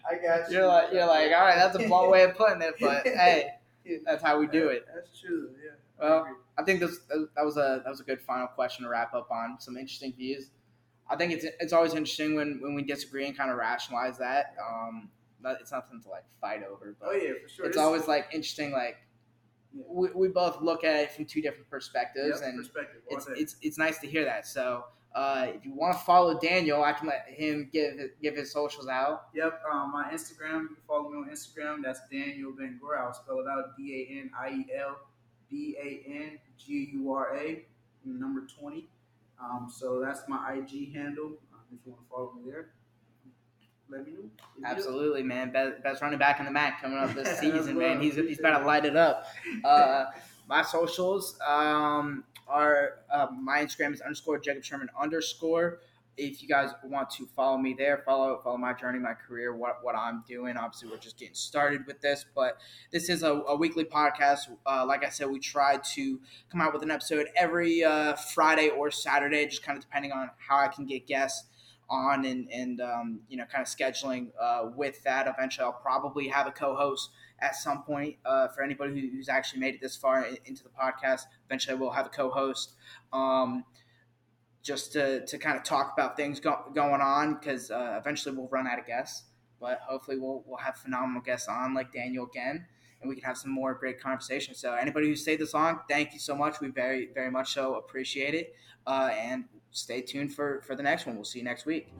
I got you. you're like you're like all right. That's a blunt way of putting it, but hey, that's how we do it. That's true. Yeah. Well, I. I think this that was a that was a good final question to wrap up on. Some interesting views. I think it's it's always interesting when, when we disagree and kind of rationalize that. Um, it's nothing to like fight over, but oh yeah, for sure. it's This- always like interesting. Like Yeah. we, we both look at it from two different perspectives, Yep, and perspective. it's it's it's nice to hear that. So uh, if you want to follow Daniel, I can let him give give his socials out. Yep, um, my Instagram. You can follow me on Instagram. That's Daniel Bangura. I'll spell it out: D A N I E L B A N G U R A, number twenty. Um, so that's my IG handle. Um, if you want to follow me there, let me know. Hit me up. Absolutely, man. Best, best running back in the MAC coming up this *laughs* season, man. He's he's about to light it up. Uh, my socials um, are uh, my Instagram is underscore Jacob Sherman underscore. If you guys want to follow me there, follow follow my journey, my career, what what I'm doing. Obviously, we're just getting started with this, but this is a, a weekly podcast. Uh, like I said, we try to come out with an episode every uh, Friday or Saturday, just kind of depending on how I can get guests on and and um, you know kind of scheduling uh, with that. Eventually, I'll probably have a co-host at some point uh, for anybody who, who's actually made it this far into the podcast. Eventually, we'll have a co-host. Um, just to, to kind of talk about things go, going on because uh, eventually we'll run out of guests. But hopefully we'll, we'll have phenomenal guests on like daniel again and we can have some more great conversations. So anybody who stayed this long thank you so much. We very very much so appreciate it. Uh, and stay tuned for for the next one. We'll see you next week